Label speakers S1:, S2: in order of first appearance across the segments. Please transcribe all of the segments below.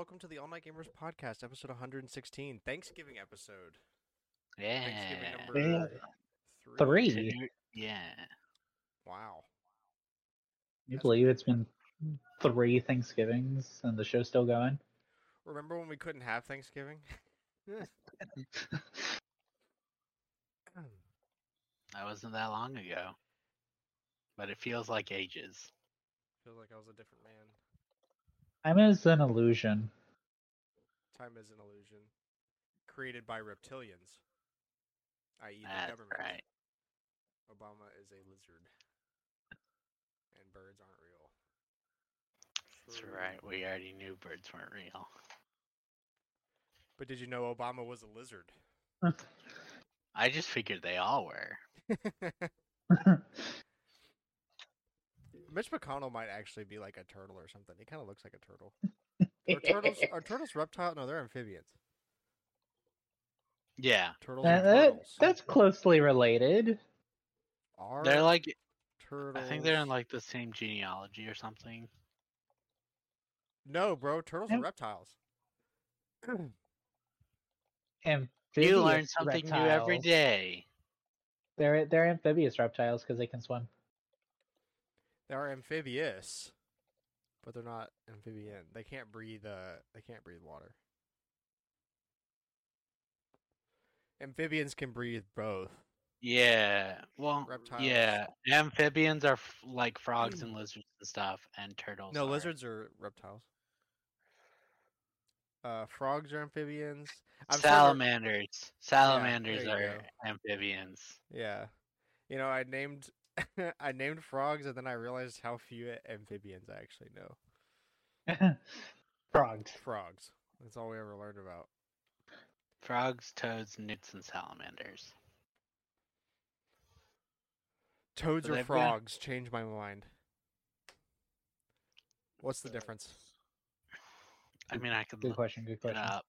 S1: welcome to the All Night Gamers podcast, episode 116, Thanksgiving episode.
S2: Yeah.
S1: Thanksgiving
S3: Yeah.
S1: number
S3: Three.
S2: Yeah.
S1: Wow.
S3: You
S1: That's
S3: believe it's been three Thanksgivings and the show's still going?
S1: Remember when we couldn't have Thanksgiving?
S2: That wasn't that long ago. But it feels like ages.
S1: Feels like I was a different man.
S3: Time is an illusion.
S1: Time is an illusion created by reptilians, i.e., the
S2: That's
S1: government.
S2: right.
S1: Obama is a lizard, and birds aren't real.
S2: That's
S1: True.
S2: right. We already knew birds weren't real.
S1: But did you know Obama was a lizard?
S2: I just figured they all were.
S1: Mitch McConnell might actually be like a turtle or something. He kind of looks like a turtle. Are turtles are turtles reptile? No, they're amphibians.
S2: Yeah.
S1: Turtles
S3: That- that-
S1: turtles.
S3: that's closely related.
S1: Are
S2: They're like
S1: turtles.
S2: I think they're in like the same genealogy or something.
S1: No, bro. Turtles are reptiles.
S3: Amphibious
S2: You learn something new every
S3: reptiles.
S2: day.
S3: They're they're amphibious reptiles because they can swim.
S1: They are amphibious, but they're not amphibian. They can't breathe. Uh, they can't breathe water. Amphibians can breathe both.
S2: Yeah. Well,
S1: Reptiles.
S2: yeah. Amphibians are f- like frogs and lizards and stuff, and turtles.
S1: No,
S2: are-
S1: lizards are reptiles. Uh, frogs are amphibians. I'm
S2: Salamanders. Salamanders
S1: you
S2: are
S1: go.
S2: amphibians.
S1: Yeah, you know, I named I named frogs, and then I realized how few amphibians I actually know.
S3: Frogs.
S1: Frogs. That's all we ever learned about.
S2: Frogs, toads, newts, and salamanders.
S1: Toads
S2: So
S1: or
S2: they've got-
S1: frogs? Change my mind. What's the difference?
S2: I mean, I could
S3: Good
S2: look
S3: question. Good
S2: it
S3: question.
S2: up.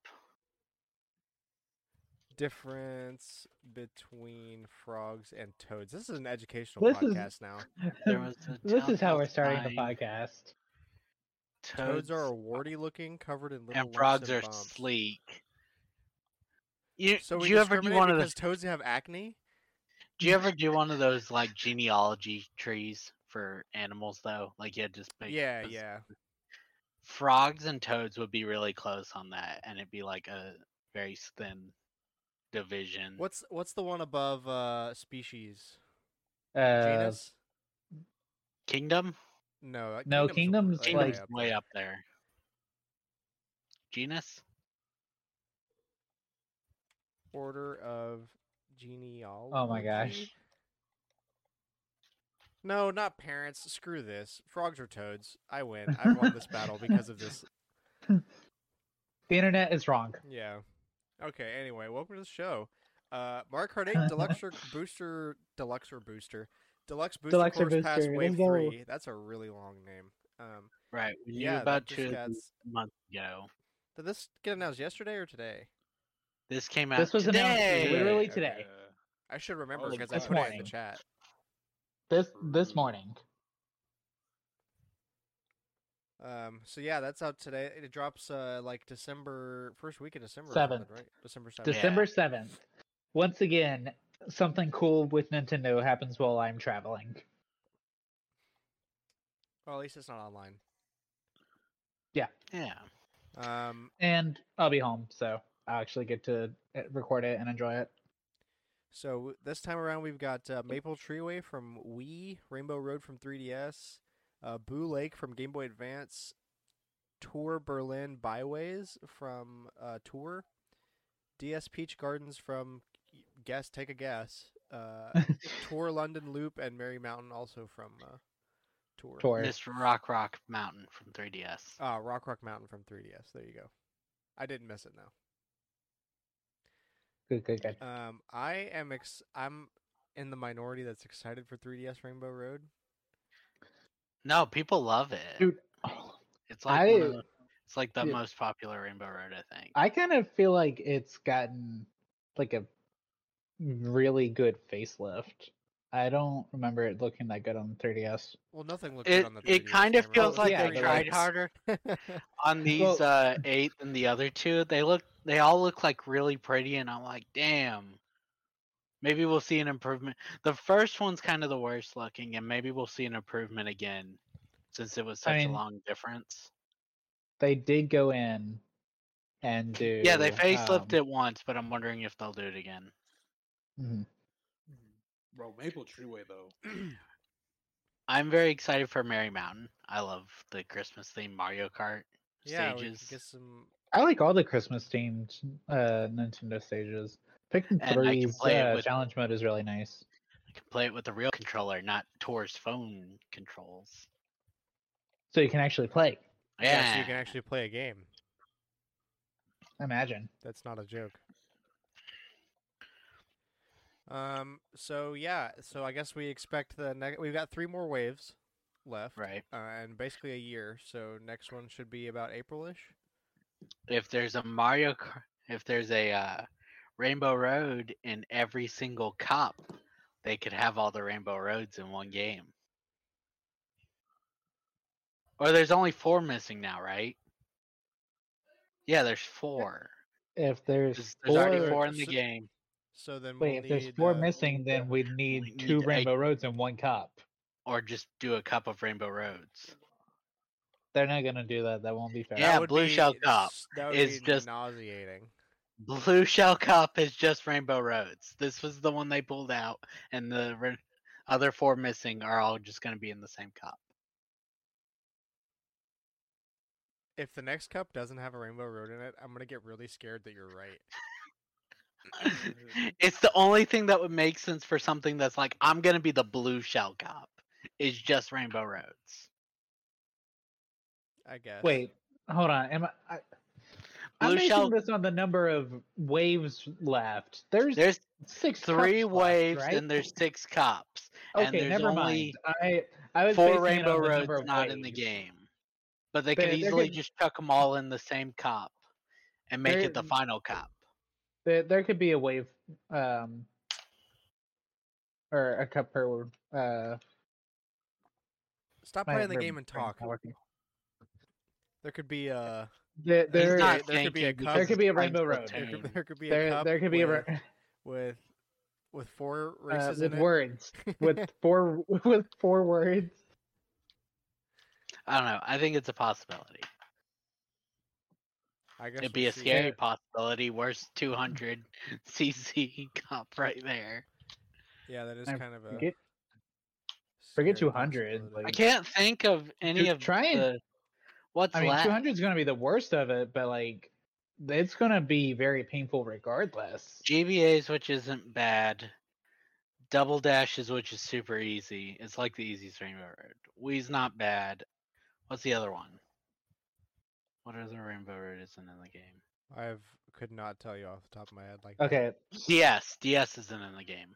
S1: Difference between frogs and toads. This is an educational
S3: This is-
S1: podcast now.
S2: There was a
S3: this is how we're
S2: telltale
S3: starting the podcast.
S1: Toads are warty looking, covered in little
S2: and frogs
S1: and
S2: are
S1: bumps.
S2: sleek. You,
S1: So
S2: do you ever do one of those?
S1: toads have acne?
S2: Do you ever do one of those like genealogy trees for animals though? Like you had just make
S1: Yeah,
S2: those-
S1: yeah.
S2: Frogs and toads would be really close on that, and it'd be like a very thin division.
S1: What's what's the one above uh species?
S3: Uh,
S1: Genus?
S2: kingdom?
S1: No, uh,
S3: No,
S1: kingdom's
S3: kingdom's
S1: way
S3: like-
S2: way up there. Genus?
S1: Order of genealogy.
S3: oh my gosh.
S1: No, not parents. Screw this. Frogs or toads. I win. I won this battle because of this.
S3: The internet is wrong.
S1: Yeah. Okay. Anyway, welcome to the show. Uh, Mario Kart 8, Deluxe Booster, Deluxe or Booster, Deluxe Booster
S3: Deluxe or
S1: Course Pass
S3: Booster,
S1: Wave
S3: go.
S1: Three. That's a really long name. Um,
S2: Right. We knew
S1: yeah,
S2: about
S1: just
S2: two
S1: got-
S2: months ago.
S1: did this get announced yesterday or today?
S2: This came out
S3: This was announced
S2: today.
S3: literally today.
S1: I should remember
S2: Oh,
S1: because I
S3: this
S1: put it in the chat.
S3: This this morning.
S1: Um, so yeah, that's out today. It drops uh like December first week of December.
S3: Seventh.
S1: right? December seventh.
S3: December seventh. Once again, something cool with Nintendo happens while I'm traveling.
S1: Well, at least it's not online.
S2: Yeah. Yeah.
S1: Um,
S3: And I'll be home, so I'll actually get to uh, record it and enjoy it.
S1: so this time around we've got uh, Maple Treeway from Wii, Rainbow Road from 3DS, uh, Boo Lake from Game Boy Advance, Tour Berlin Byways from uh, Tour, DS Peach Gardens from Guess Take a Guess, uh, Tour London Loop and Merry Mountain also from uh, Tour.
S3: Tour.
S2: Mr. Rock Rock Mountain from 3DS.
S1: Ah, Rock Rock Mountain from 3DS. There you go. I didn't miss it now.
S3: Good, good, good.
S1: Um, I am ex- I'm in the minority that's excited for 3DS Rainbow Road.
S2: No, people love it.
S3: Dude,
S2: It's like
S3: I-
S2: the- it's like the
S3: Yeah.
S2: most popular Rainbow Road, I think.
S3: I kind of feel like it's gotten like a really good facelift. I don't remember it looking that good on the 3DS.
S1: Well, nothing looked good on the.
S2: it
S1: 3DS It
S2: kind of feels like
S3: yeah,
S2: they
S3: but
S2: tried
S3: like-
S2: harder on these
S3: Well-
S2: uh eight and the other two. They look they all look like really pretty, and I'm like, damn. Maybe we'll see an improvement. The first one's kind of the worst looking, and maybe we'll see an improvement again, since it was such
S3: I mean,
S2: a long difference.
S3: They did go in and do.
S2: Yeah, they facelifted
S3: um,
S2: it once, but I'm wondering if they'll do it again.
S3: Mm-hmm.
S4: Bro, Maple Treeway though.
S2: I'm very excited for Merry Mountain. I love the Christmas themed Mario Kart
S1: yeah,
S2: stages.
S1: could get some.
S3: I like all the Christmas themed uh, Nintendo stages. Picking
S2: And I can
S3: three's
S2: play it
S3: uh,
S2: with-
S3: challenge mode is really nice.
S2: I can play it with the real controller, not Tour's phone controls.
S3: So you can actually play.
S1: Yeah,
S2: Yeah,
S1: so you can actually play a game.
S3: Imagine.
S1: That's not a joke. Um. So yeah. So I guess we expect the next. We've got three more waves left,
S2: right.
S1: uh, and basically a year. So next one should be about Aprilish.
S2: If there's a Mario, if there's a uh, Rainbow Road in every single cup, they could have all the Rainbow Roads in one game. Or there's only four missing now, right? Yeah, there's four.
S3: If there's,
S2: There's, there's already
S3: four-
S2: four in the
S1: so-
S2: game.
S1: So then
S3: Wait,
S1: we'll
S3: if there's four
S1: uh,
S3: missing, then we'd need
S2: we
S3: two
S2: need a-
S3: Rainbow Roads in one cup.
S2: Or just do a cup of Rainbow Roads.
S3: They're not gonna do that. That won't be fair.
S2: Yeah, Blue
S1: be
S2: Shell Cup
S1: That would
S2: is
S1: be
S2: just-
S1: nauseating.
S2: Blue Shell Cup is just Rainbow Roads. This was the one they pulled out, and the re- other four missing are all just going to be in the same cup.
S1: If the next cup doesn't have a rainbow road in it, I'm gonna get really scared that you're right.
S2: it's the only thing that would make sense for something that's like I'm going to be the Blue Shell Cup. Is just Rainbow Roads.
S1: I guess.
S3: Wait, hold on. Am I? I I'm
S2: Blue
S3: basing
S2: Shell.
S3: this on the number of waves left. There's,
S2: There's
S3: six,
S2: three
S3: cups left,
S2: waves
S3: right?
S2: and there's six cups. and
S3: okay.
S2: there's
S3: Never
S2: only
S3: mind. I I was
S2: Four Rainbow
S3: on
S2: Roads
S3: number of
S2: not in the game, but they
S3: There-
S2: could easily
S3: could-
S2: just chuck them all in the same cop and make it the final cop.
S3: There, there could be a wave, um, or a cup per. Uh,
S1: Stop playing the game and talk. There could be a
S3: There,
S2: He's
S3: there,
S2: not
S1: there could be a cup-
S3: there could be a Rainbow Road.
S1: there could, there could be a cup
S3: there could be
S1: with,
S3: ra-
S1: with with four
S3: uh, with
S1: in it.
S3: words with four with four words.
S2: I don't know. I think it's a possibility.
S1: I guess
S2: It'd be
S1: we'll
S2: a scary
S3: Yeah.
S2: possibility. Worst 200 cc cup right there.
S1: Yeah, that is
S3: I
S1: kind of a
S3: forget- Forget 200.
S1: possibility.
S2: I can't think of any
S3: Ju-
S2: of
S3: try and-
S2: the what's
S3: I mean,
S2: left.
S3: 200 is going to be the worst of it, but like, it's going to be very painful regardless.
S2: GBA's, which isn't bad. Double dashes, which is super easy. It's like the easiest Rainbow Road. Wii's not bad. What's the other one? What other Rainbow Road isn't in the game?
S1: I could not tell you off the top of my head. Like that.
S3: Okay,
S2: DS. DS isn't in the game.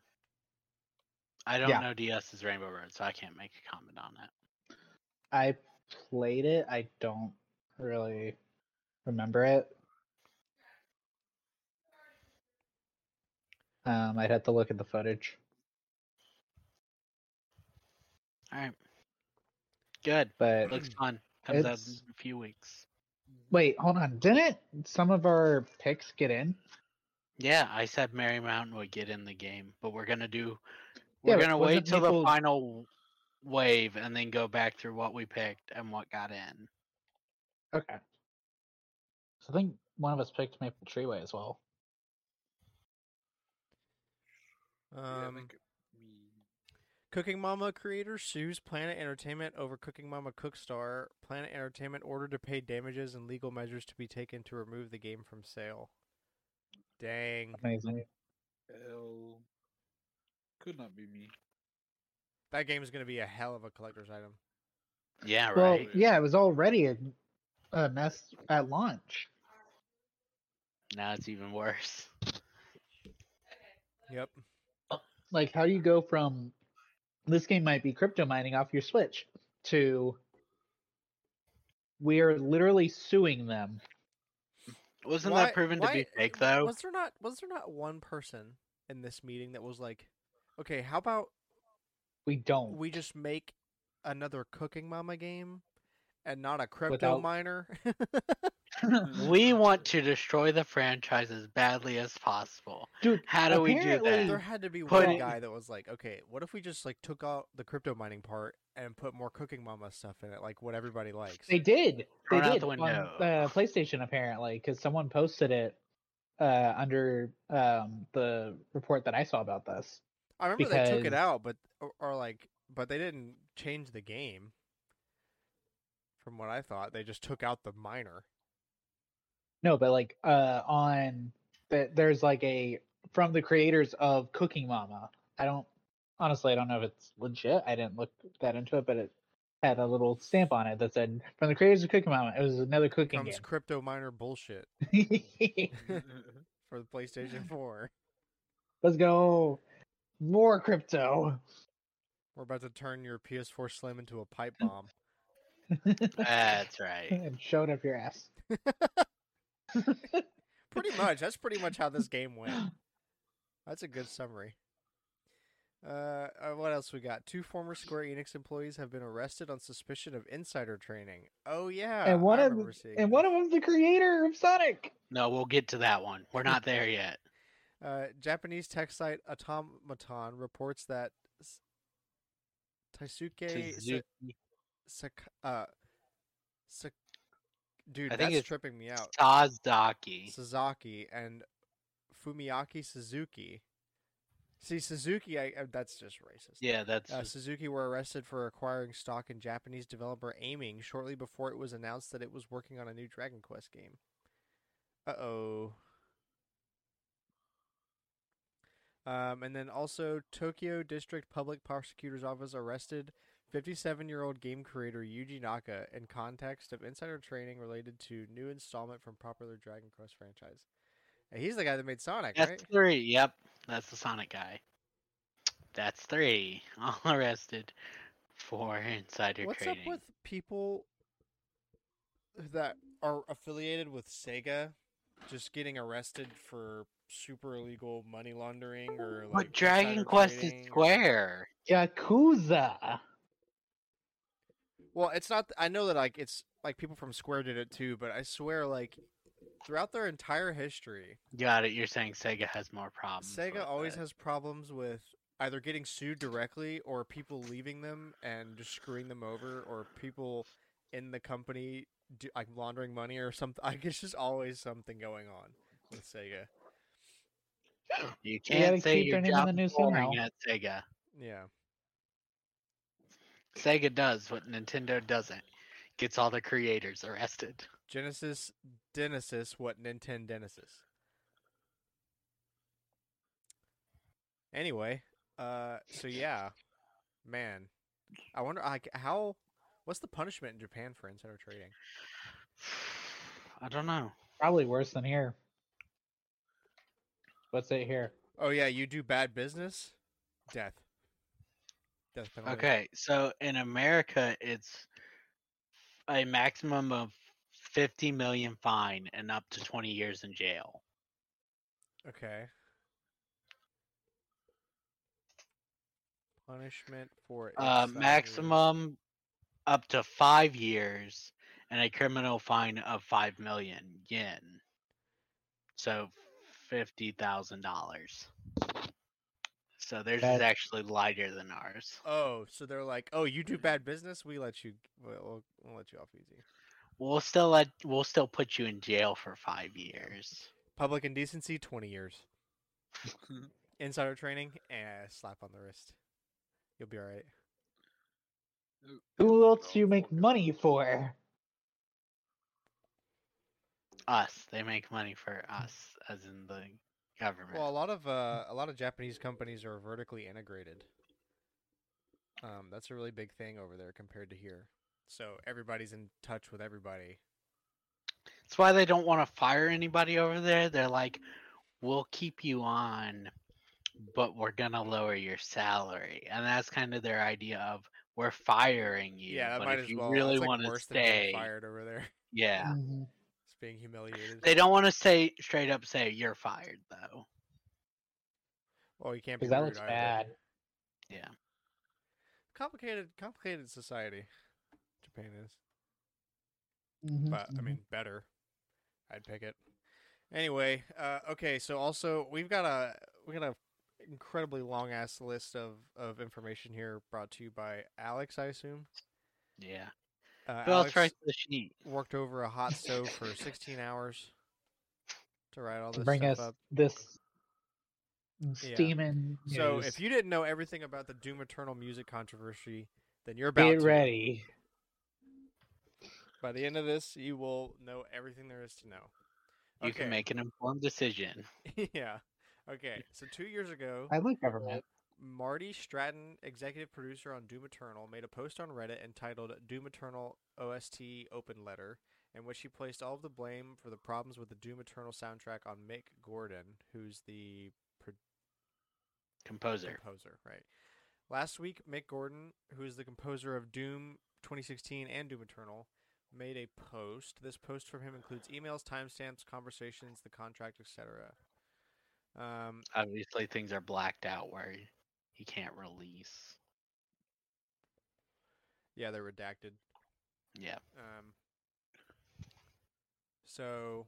S2: I don't
S3: Yeah.
S2: know DS's Rainbow Road, so I can't make a comment on that.
S3: I played it. I don't really remember it. Um, I'd have to look at the footage,
S2: All right. Good.
S3: but
S2: Looks fun. Comes out in a few weeks.
S3: wait, hold on. Didn't some of our picks get in?
S2: Yeah, I said Merry Mountain would get in the game, but we're gonna do. We're
S3: but
S2: gonna wait till the final wave and then go back through what we picked and what got in.
S3: Okay. So I think one of us picked Maple Treeway as well.
S1: Um,
S4: think me.
S1: Cooking Mama creator sues Planet Entertainment over Cooking Mama Cookstar. Planet Entertainment ordered to pay damages and legal measures to be taken to remove the game from sale. Dang,
S3: Amazing.
S4: L. Could not be me.
S1: That game is going to be a hell of a collector's item.
S2: Yeah,
S3: Well,
S2: right.
S3: yeah, it was already a, a mess at launch.
S2: Now it's even worse.
S1: Yep.
S3: Like, how do you go from this game might be crypto mining off your Switch to we're literally suing them?
S2: Wasn't
S1: Why-
S2: that proven to be fake though?
S1: Was there not was there not one person in this meeting that was like, okay, how about
S3: We don't.
S1: we just make another Cooking Mama game and not a crypto
S3: Without-
S1: miner?
S2: We want to destroy the franchise as badly as possible.
S3: Dude,
S2: How do we do
S3: apparently-
S2: that?
S1: there had to be
S2: Put
S1: one
S2: it-
S1: guy that was like, okay, what if we just like took out the crypto mining part and put more Cooking Mama stuff in it, like what everybody likes?
S3: They did. They
S2: Throw
S3: did
S2: the
S3: on uh, PlayStation apparently, because someone posted it uh, under um, the report that I saw about this.
S1: I remember they took it out, but or, like, but they didn't change the game. From what I thought, they just took out the miner.
S3: No, but like uh, on that there's like a from the creators of Cooking Mama. I don't honestly, I don't know if it's legit. I didn't look that into it, but it had a little stamp on it that said from the creators of Cooking Mama. It was another cooking
S1: Comes crypto miner bullshit for the PlayStation 4.
S3: Let's go. More crypto.
S1: We're about to turn your PS4 Slim into a pipe bomb.
S2: That's right.
S3: and show it up your ass.
S1: pretty much. That's pretty much how this game went. That's a good summary. Uh, uh, what else we got? Two former Square Enix employees have been arrested on suspicion of insider training. Oh yeah,
S3: and one
S1: I
S3: of
S1: remember seeing
S3: and
S1: this.
S3: one of them's the creator of Sonic.
S2: No, we'll get to that one. We're not there yet.
S1: Uh, Japanese tech site Automaton reports that Taisuke Sa-. Uh, dude,
S2: I think
S1: that's
S2: it's
S1: tripping me out.
S2: Sazaki.
S1: Sasaki and Fumiaki Suzuki. See, Suzuki, I, uh, that's just racist.
S2: Yeah, that's
S1: Uh, Suzuki were arrested for acquiring stock in Japanese developer Aiming shortly before it was announced that it was working on a new Dragon Quest game. Uh oh. Um, and then also, Tokyo District Public Prosecutor's Office arrested 57 year old game creator Yuji Naka in context of insider training related to new installment from popular Dragon Quest franchise. And he's the guy that made Sonic,
S2: that's
S1: right?
S2: three. Yep, that's the Sonic guy. That's three. All arrested for insider
S1: What's
S2: trading.
S1: up with people that are affiliated with Sega just getting arrested for super illegal money laundering or like
S2: but Dragon Quest
S1: trading
S2: is Square.
S3: Yakuza.
S1: Well, it's not. I know that like it's like people from Square did it too, but I swear like throughout their entire history,
S2: Got it. You're saying Sega has more problems.
S1: Sega always
S2: it.
S1: has problems with either getting sued directly or people leaving them and just screwing them over or people in the company do, like laundering money or something. Like it's just always something going on with Sega.
S2: You can't say
S3: keep
S2: your
S3: their name in
S2: job
S3: the news
S2: is boring
S3: somehow.
S2: at Sega.
S1: Yeah.
S2: Sega does what Nintendo doesn't. Gets all the creators arrested.
S1: Genesis Genesis, what Nintendo Genesis. Anyway, uh, so yeah, man, I wonder like how, what's the punishment in Japan for insider trading?
S2: I don't know.
S3: Probably worse than here. What's it here?
S1: Oh yeah, you do bad business, death. Death penalty.
S2: Okay, so in America, it's a maximum of 50 million fine and up to 20 years in jail.
S1: Okay. Punishment for
S2: Uh, maximum up to five years and a criminal fine of 5 million yen. So $50,000. So theirs is actually lighter than ours.
S1: Oh, so they're like, oh, you do bad business, we let you, we'll, we'll, we'll let you off easy.
S2: We'll still let we'll still put you in jail for five years.
S1: Public indecency, twenty years. Insider training, and eh, slap on the wrist. You'll be all right.
S3: Who else do you make money for?
S2: Us. They make money for us, as in the government.
S1: Well, a lot of uh, a lot of Japanese companies are vertically integrated. Um, that's a really big thing over there compared to here. So everybody's in touch with everybody.
S2: That's why they don't want to fire anybody over there. They're like, we'll keep you on, but we're gonna lower your salary, and that's kind of their idea of we're firing you.
S1: Yeah, that
S2: but
S1: might
S2: if
S1: as
S2: you
S1: well.
S2: really
S1: like,
S2: want to
S1: worse
S2: stay,
S1: fired over there.
S2: yeah,
S3: Mhm.
S1: It's being humiliated.
S2: they don't want to say straight up say you're fired though.
S1: Well, you can't be
S3: Because that
S1: rude
S3: looks
S1: either.
S3: bad.
S2: Yeah,
S1: complicated, complicated society. Japan is,
S3: Mhm,
S1: but I
S3: mhm.
S1: mean, better. I'd pick it. Anyway, uh, okay. So also we've got a we got a incredibly long ass list of of information here brought to you by Alex. I assume.
S2: Yeah.
S1: Uh, Alex
S2: writes the sheet?
S1: worked over a hot stove for 16 hours to write all this
S3: bring
S1: stuff
S3: us
S1: up.
S3: this
S1: Yeah.
S3: steaming
S1: So if you didn't know everything about the Doom Eternal music controversy, then you're about to
S3: get
S1: to.
S3: ready,
S1: By the end of this, you will know everything there is to know.
S2: You can make an informed decision.
S1: yeah. Okay. So two years ago,
S3: I like government.
S1: Marty Stratton, executive producer on Doom Eternal, made a post on Reddit entitled Doom Eternal OST Open Letter, in which he placed all of the blame for the problems with the Doom Eternal soundtrack on Mick Gordon, who's the
S2: Composer.
S1: composer, right? Last week, Mick Gordon, who is the composer of Doom 2016 and Doom Eternal, made a post. This post from him includes emails, timestamps, conversations, the contract, etc. Um,
S2: Obviously, things are blacked out where he- can't release.
S1: yeah, they're redacted.
S2: Yeah.
S1: Um, so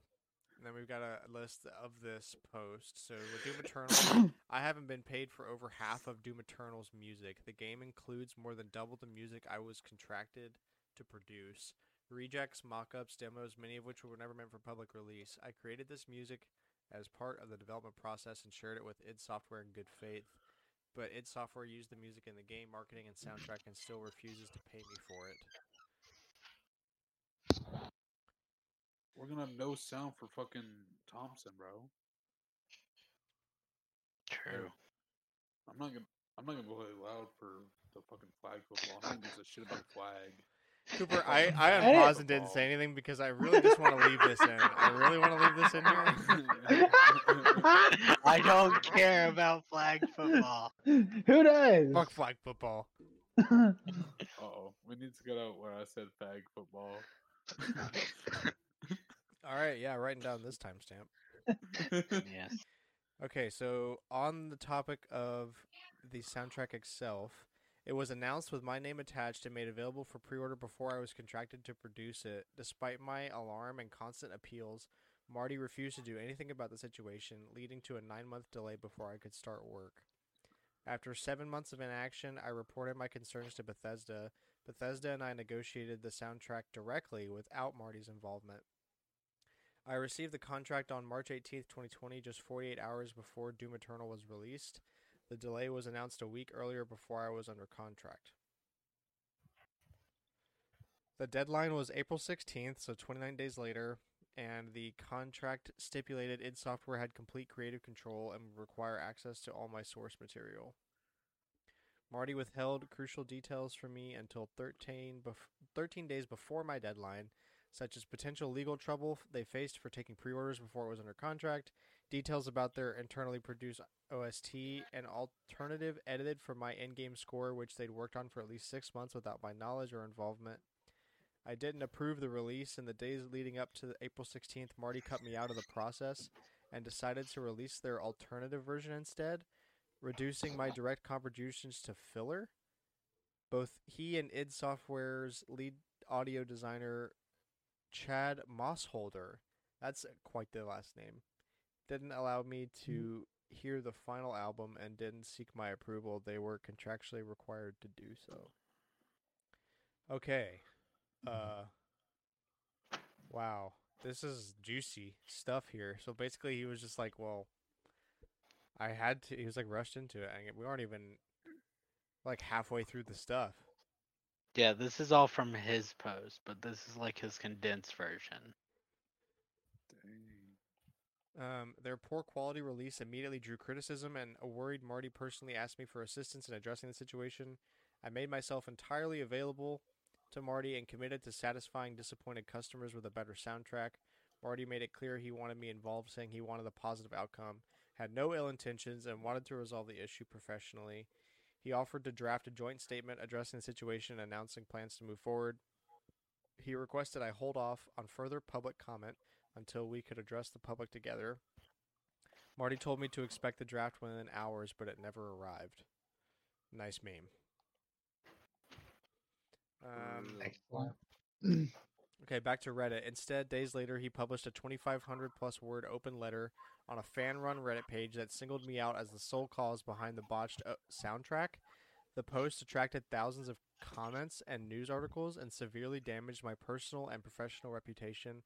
S1: then we've got a list of this post. So with Doom Eternal, I haven't been paid for over half of Doom Eternal's music. The game includes more than double the music I was contracted to produce. Rejects, mock-ups, demos, many of which were never meant for public release. I created this music as part of the development process and shared it with id Software in good faith. But id Software used the music in the game marketing and soundtrack and still refuses to pay me for it.
S4: We're gonna have no sound for fucking Thompson, bro.
S2: True.
S4: I'm not gonna. I'm not gonna play loud for the fucking flag football. No one gives a shit about flag.
S1: Cooper, I, I
S3: Hey.
S1: unpaused and didn't say anything because I really just want to leave this in. I really want to leave this in here.
S2: I don't care about flag football.
S3: Who does?
S1: Fuck flag football.
S4: Uh oh, we need to get out where I said flag football.
S1: All right, yeah, writing down this timestamp.
S2: yes.
S1: Okay, so on the topic of the soundtrack itself, it was announced with my name attached and made available for pre-order before I was contracted to produce it. Despite my alarm and constant appeals, Marty refused to do anything about the situation, leading to a nine-month delay before I could start work. After seven months of inaction, I reported my concerns to Bethesda. Bethesda and I negotiated the soundtrack directly without Marty's involvement. I received the contract on March 18th, 2020, just 48 hours before Doom Eternal was released. The delay was announced a week earlier before I was under contract. The deadline was April 16th, so 29 days later, and the contract stipulated id Software had complete creative control and would require access to all my source material. Marty withheld crucial details from me until 13, bef- 13 days before my deadline, such as potential legal trouble they faced for taking pre-orders before it was under contract, details about their internally produced OST, an alternative edited for my in-game score which they'd worked on for at least 6 months without my knowledge or involvement. I didn't approve the release in the days leading up to April 16th. Marty cut me out of the process and decided to release their alternative version instead, reducing my direct contributions to filler. Both he and id Software's lead audio designer Chad Mossholder, that's quite the last name, didn't allow me to hmm. Hear the final album and didn't seek my approval. They were contractually required to do so. Okay. Uh Wow. This is juicy stuff here. So basically he was just like, well, I had to he was like rushed into it and we aren't even like halfway through the stuff.
S2: Yeah, this is all from his post, but this is like his condensed version.
S1: Um, their poor quality release immediately drew criticism, and a worried Marty personally asked me for assistance in addressing the situation. I made myself entirely available to Marty and committed to satisfying disappointed customers with a better soundtrack. Marty made it clear he wanted me involved, saying he wanted a positive outcome, had no ill intentions, and wanted to resolve the issue professionally. He offered to draft a joint statement addressing the situation and announcing plans to move forward. He requested I hold off on further public comment until we could address the public together. Marty told me to expect the draft within hours, but it never arrived. Nice meme. Um, okay, back to Reddit. Instead, days later, he published a 2,500 plus word open letter on a fan run Reddit page that singled me out as the sole cause behind the botched uh, soundtrack. The post attracted thousands of comments and news articles and severely damaged my personal and professional reputation.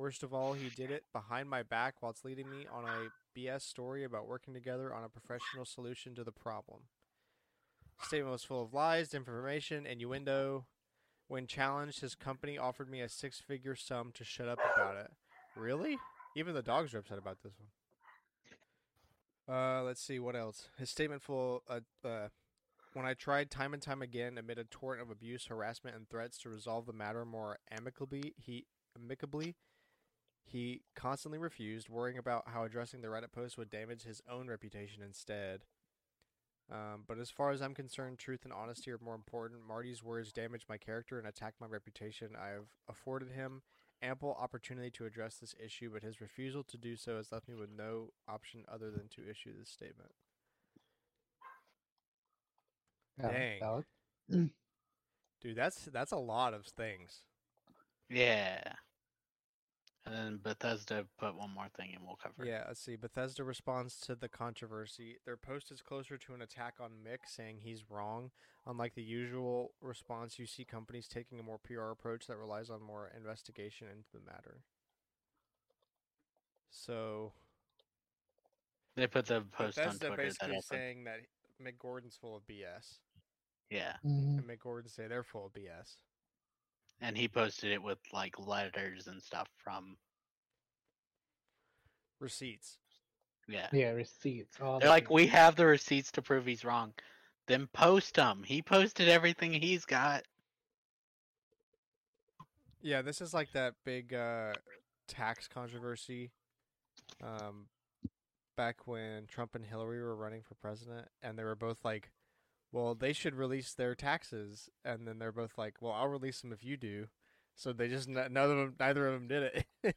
S1: Worst of all, he did it behind my back whilst leading me on a BS story about working together on a professional solution to the problem. Statement was full of lies, information, innuendo. When challenged, his company offered me a six figure sum to shut up about it. Really? Even the dogs are upset about this one. Uh, let's see what else. His statement full. Uh, uh, when I tried time and time again amid a torrent of abuse, harassment, and threats to resolve the matter more amicably, he amicably, he constantly refused, worrying about how addressing the Reddit post would damage his own reputation instead. Um, but as far as I'm concerned, truth and honesty are more important. Marty's words damaged my character and attacked my reputation. I have afforded him ample opportunity to address this issue, but his refusal to do so has left me with no option other than to issue this statement.
S3: Yeah,
S1: Dang.
S3: valid.
S1: Dude, that's that's a lot of things.
S2: Yeah. And then Bethesda put one more thing and we'll cover it.
S1: Yeah, let's see. Bethesda responds to the controversy. Their post is closer to an attack on Mick, saying he's wrong. Unlike the usual response, you see companies taking a more PR approach that relies on more investigation into the matter. So
S2: They put the post on
S1: Bethesda
S2: Twitter that
S1: basically
S2: also,
S1: saying that Mick Gordon's full of BS,
S2: yeah,
S3: Mhm.
S1: and Mick Gordon say they're full of BS.
S2: And he posted it with like letters and stuff from
S1: Receipts.
S2: yeah.
S3: Yeah, receipts. all
S2: They're like, we have the receipts to prove he's wrong. Then post them. He posted everything he's got.
S1: Yeah, this is like that big uh, tax controversy. Um, back when Trump and Hillary were running for president, and they were both like, "Well, they should release their taxes," and then they're both like, "Well, I'll release them if you do." So they just n- none of them, neither of them did it.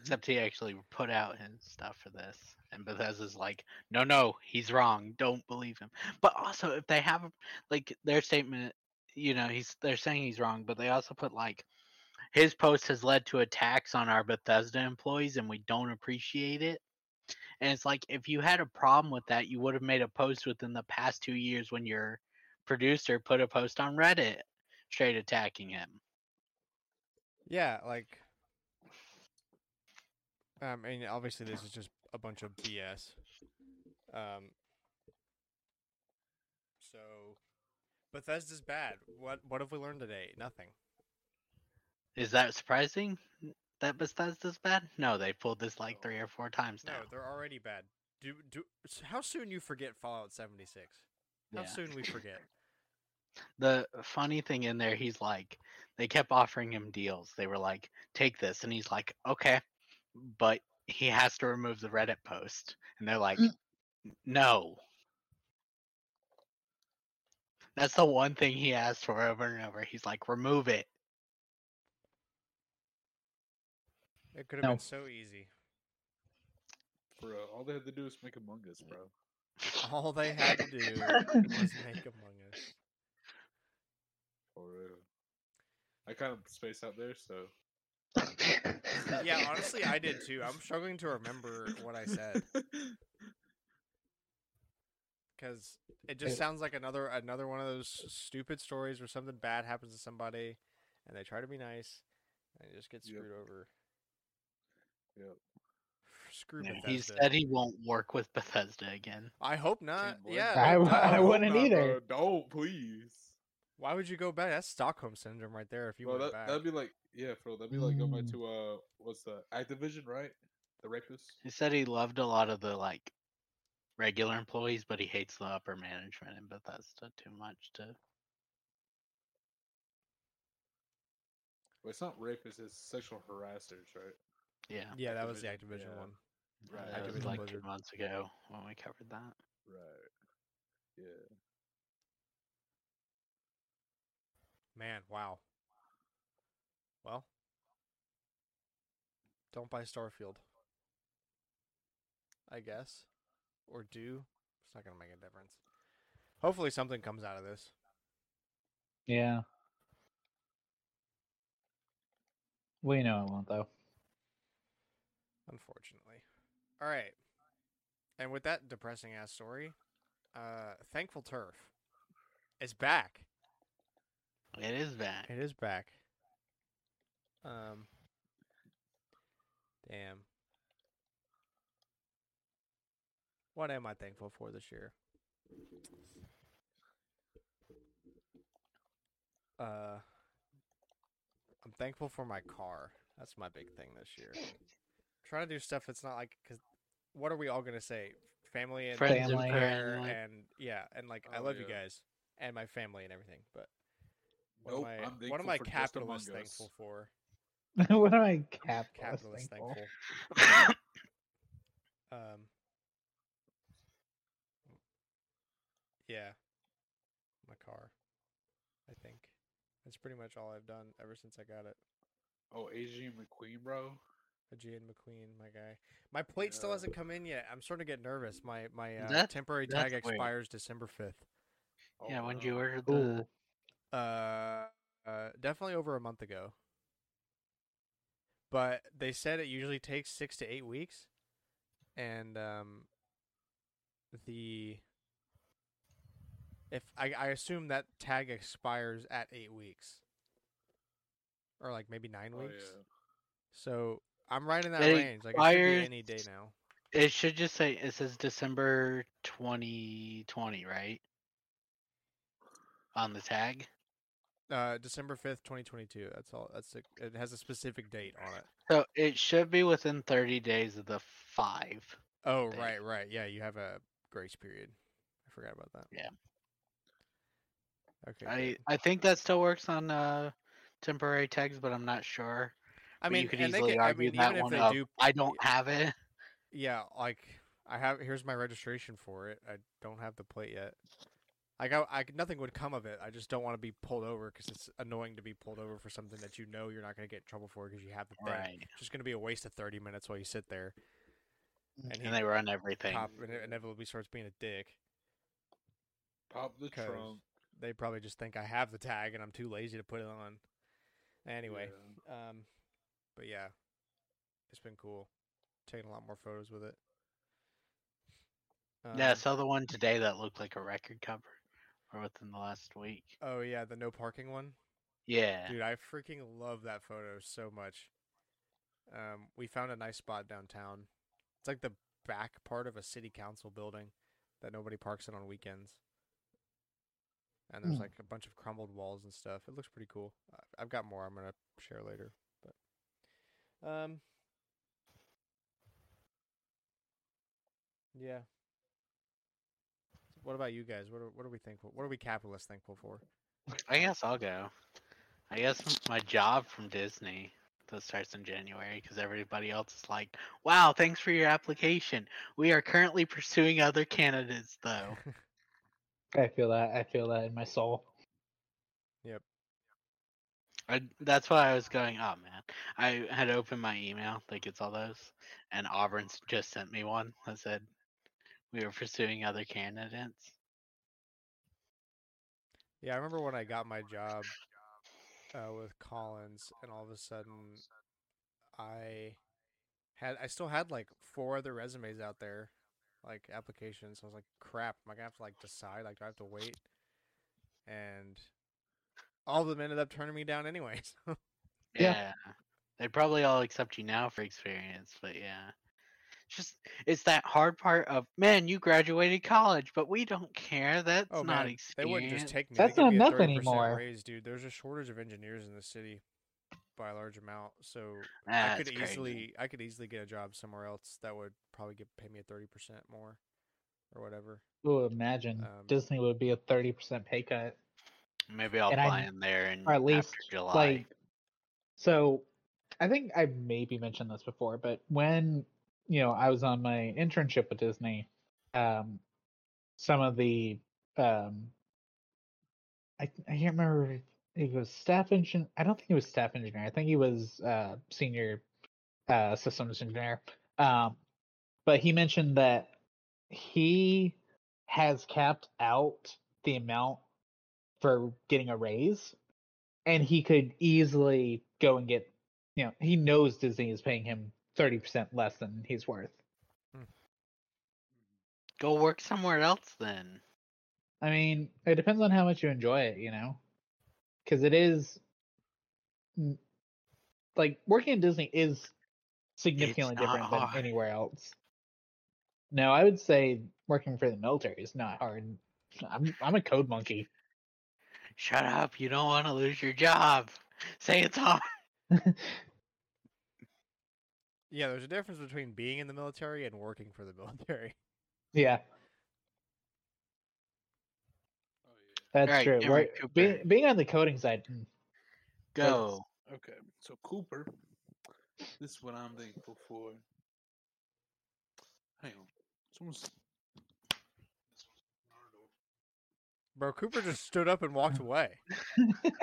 S2: Except he actually put out his stuff for this. And Bethesda's like, no, no, he's wrong. Don't believe him. But also, if they have, like, their statement, you know, he's they're saying he's wrong, but they also put, like, his post has led to attacks on our Bethesda employees and we don't appreciate it. And it's like, if you had a problem with that, you would have made a post within the past two years when your producer put a post on Reddit straight attacking him.
S1: yeah, like, I mean, obviously this is just a bunch of BS. Um, so Bethesda's bad. What what have we learned today? Nothing.
S2: Is that surprising that Bethesda's bad? No, they pulled this like three or four times now.
S1: No, they're already bad. Do do how soon you forget Fallout 76? How
S2: Yeah.
S1: soon we forget?
S2: The funny thing in there, he's like, they kept offering him deals. They were like, take this. And he's like, okay. But he has to remove the Reddit post. And they're like,
S3: Mm.
S2: No. That's the one thing he asked for over and over. He's like, remove it.
S1: It could have
S3: No.
S1: been so easy.
S4: Bro, all they had to do was make Among Us, bro.
S1: All they had to do was make Among Us.
S4: For real. I kind of spaced out there, so
S1: Yeah, honestly, I did too. I'm struggling to remember what I said because it just sounds like another another one of those stupid stories where something bad happens to somebody, and they try to be nice, and they just get
S4: Yep.
S1: screwed over.
S4: Yep.
S1: Screw
S2: Yeah,
S1: Bethesda.
S2: he said he won't work with Bethesda again.
S1: I hope not. Yeah,
S4: him.
S3: I
S1: no
S3: w- I
S1: doubt.
S3: wouldn't
S4: not,
S3: either.
S4: bro. Don't please.
S1: Why would you go back? That's Stockholm syndrome right there. If you
S4: Bro,
S1: went
S4: that
S1: back,
S4: that'd be like yeah, bro. That'd be like going back
S3: Mm.
S4: to uh, what's the Activision, right? The rapist.
S2: He said he loved a lot of the like regular employees, but he hates the upper management in Bethesda too much to
S4: Well, it's not rapists. It's sexual harassers, right?
S2: Yeah.
S1: yeah, that was the
S4: Activision,
S1: Activision
S4: yeah.
S1: one.
S4: Right.
S2: That was like
S1: Blizzard.
S2: two months ago when we covered that.
S4: Right. Yeah.
S1: Man, wow. Well, don't buy Starfield. I guess. Or do. It's not going to make a difference. Hopefully something comes out of this.
S3: yeah. We know it won't though.
S1: Unfortunately. All right. And with that depressing ass story, uh, Thankful Turf is back.
S2: It is back.
S1: It is back. Um. Damn. What am I thankful for this year? Uh, I'm thankful for my car. That's my big thing this year. Trying to do stuff that's not like because what are we all gonna say? Family and
S2: Friends
S3: and
S1: prayer
S2: family.
S1: and yeah, and like I
S4: Oh,
S1: love you guys and my family and everything. But what
S4: Nope,
S1: am I?
S4: I'm
S1: what am I
S4: for
S1: capitalist thankful for?
S3: what am I capitalist,
S1: Capitalist
S3: thankful?
S1: thankful. Um. Yeah. My car. I think that's pretty much all I've done ever since I got it.
S4: Oh, Adrian McQueen, bro.
S1: Aegean McQueen, my guy. My plate still hasn't come in yet. I'm starting to get nervous. My my uh,
S2: That's-
S1: temporary
S2: that's
S1: tag
S2: weird.
S1: expires December fifth.
S4: Oh,
S2: yeah, when
S4: wow.
S2: you ordered the
S1: Uh, uh, definitely over a month ago. But they said it usually takes six to eight weeks, and um, the if I I assume that tag expires at eight weeks, or like maybe nine
S4: Oh,
S1: weeks.
S4: yeah.
S1: So I'm right in that
S2: It
S1: range. Like it should be any day now.
S2: It should just say it says December 2020, right? On the tag.
S1: Uh, December fifth, twenty twenty two. That's all. That's a, it has a specific date on it.
S2: So it should be within 30 days of the five.
S1: Oh,
S2: Date.
S1: right, right. Yeah, you have a grace period. I forgot about that.
S2: Yeah.
S1: Okay.
S2: I
S1: good.
S2: I think that still works on uh temporary tags, but I'm not sure.
S1: I mean,
S2: you could
S1: and they
S2: easily
S1: can, I
S2: argue
S1: mean,
S2: that
S1: even if
S2: one
S1: they
S2: up.
S1: do,
S2: I don't have it.
S1: yeah, like I have. Here's my registration for it. I don't have the plate yet. Like I, I nothing would come of it. I just don't want to be pulled over because it's annoying to be pulled over for something that you know you're not going to get in trouble for because you have the thing.
S2: Right.
S1: It's just going to be a waste of thirty minutes while you sit there. And, he
S2: And they run everything.
S1: cop ine- inevitably starts being a dick.
S4: Pop the trunk.
S1: They probably just think I have the tag and I'm too lazy to put it on. Anyway,
S4: Yeah.
S1: um, but yeah, it's been cool. Taking a lot more photos with it.
S2: yeah, I
S1: Um,
S2: saw the one today that looked like a record cover, or within the last week.
S1: Oh yeah, the no parking one.
S2: Yeah.
S1: Dude, I freaking love that photo so much. Um, we found a nice spot downtown. It's like the back part of a city council building that nobody parks in on weekends. And there's
S3: Hmm.
S1: like a bunch of crumbled walls and stuff. It looks pretty cool. I've got more I'm gonna share later, um, yeah. What about you guys? What are, what are we thankful? What are we capitalists thankful for?
S2: I guess I'll go. I guess my job from Disney that starts in January because everybody else is like, "Wow, thanks for your application. We are currently pursuing other candidates, though."
S3: I feel that. I feel that in my soul.
S2: I, that's why I was going. Oh man, I had opened my email, like it's all those, and Auburn's just sent me one that said we were pursuing other candidates.
S1: Yeah, I remember when I got my job uh, with Collins, and all of a sudden, I had I still had like four other resumes out there, like applications. I was like, crap, am I gonna have to like decide? Like, do I have to wait? And all of them ended up turning me down anyways.
S3: Yeah.
S2: Yeah. They'd probably all accept you now for experience, but yeah. It's just it's that hard part of man, you graduated college, but we don't care. That's
S1: oh
S2: not
S1: man,
S2: experience.
S1: they wouldn't just take me.
S3: That's not
S1: me a
S3: enough anymore.
S1: Raise, dude. There's a shortage of engineers in the city by a large amount, so I
S2: That's
S1: could
S2: crazy.
S1: easily I could easily get a job somewhere else that would probably get pay me a thirty percent more, or whatever.
S3: Ooh, imagine
S1: Um,
S3: Disney would be a thirty percent pay cut,
S2: Maybe I'll
S3: and I-
S2: in there and
S3: or at least
S2: after July.
S3: like. So, I think I maybe mentioned this before, but when you know I was on my internship with Disney, um, some of the um, I I can't remember if it was staff engine. I don't think he was staff engineer. I think he was uh, senior uh, systems engineer. Um, but he mentioned that he has capped out the amount for getting a raise, and he could easily go and get you know, he knows Disney is paying him 30% less than he's worth. Hmm.
S2: Go work somewhere else then.
S3: I mean, it depends on how much you enjoy it, you know? Because it is. Like, working at Disney is significantly different than anywhere else. No, I would say working for the military is not hard. I'm, I'm a code monkey.
S2: Shut up! You don't want to lose your job. Say it's hard.
S1: Yeah, there's a difference between being in the military and working for the military.
S3: yeah,
S4: Oh
S3: that's
S2: Alright,
S3: true.
S2: Cameron
S3: Work-
S2: Cooper.
S3: being, being on the coding side, mm,
S2: Go.
S4: Okay. So Cooper, this is what I'm thankful for. Hang on. Someone's.
S1: Bro, Cooper just stood up and walked away.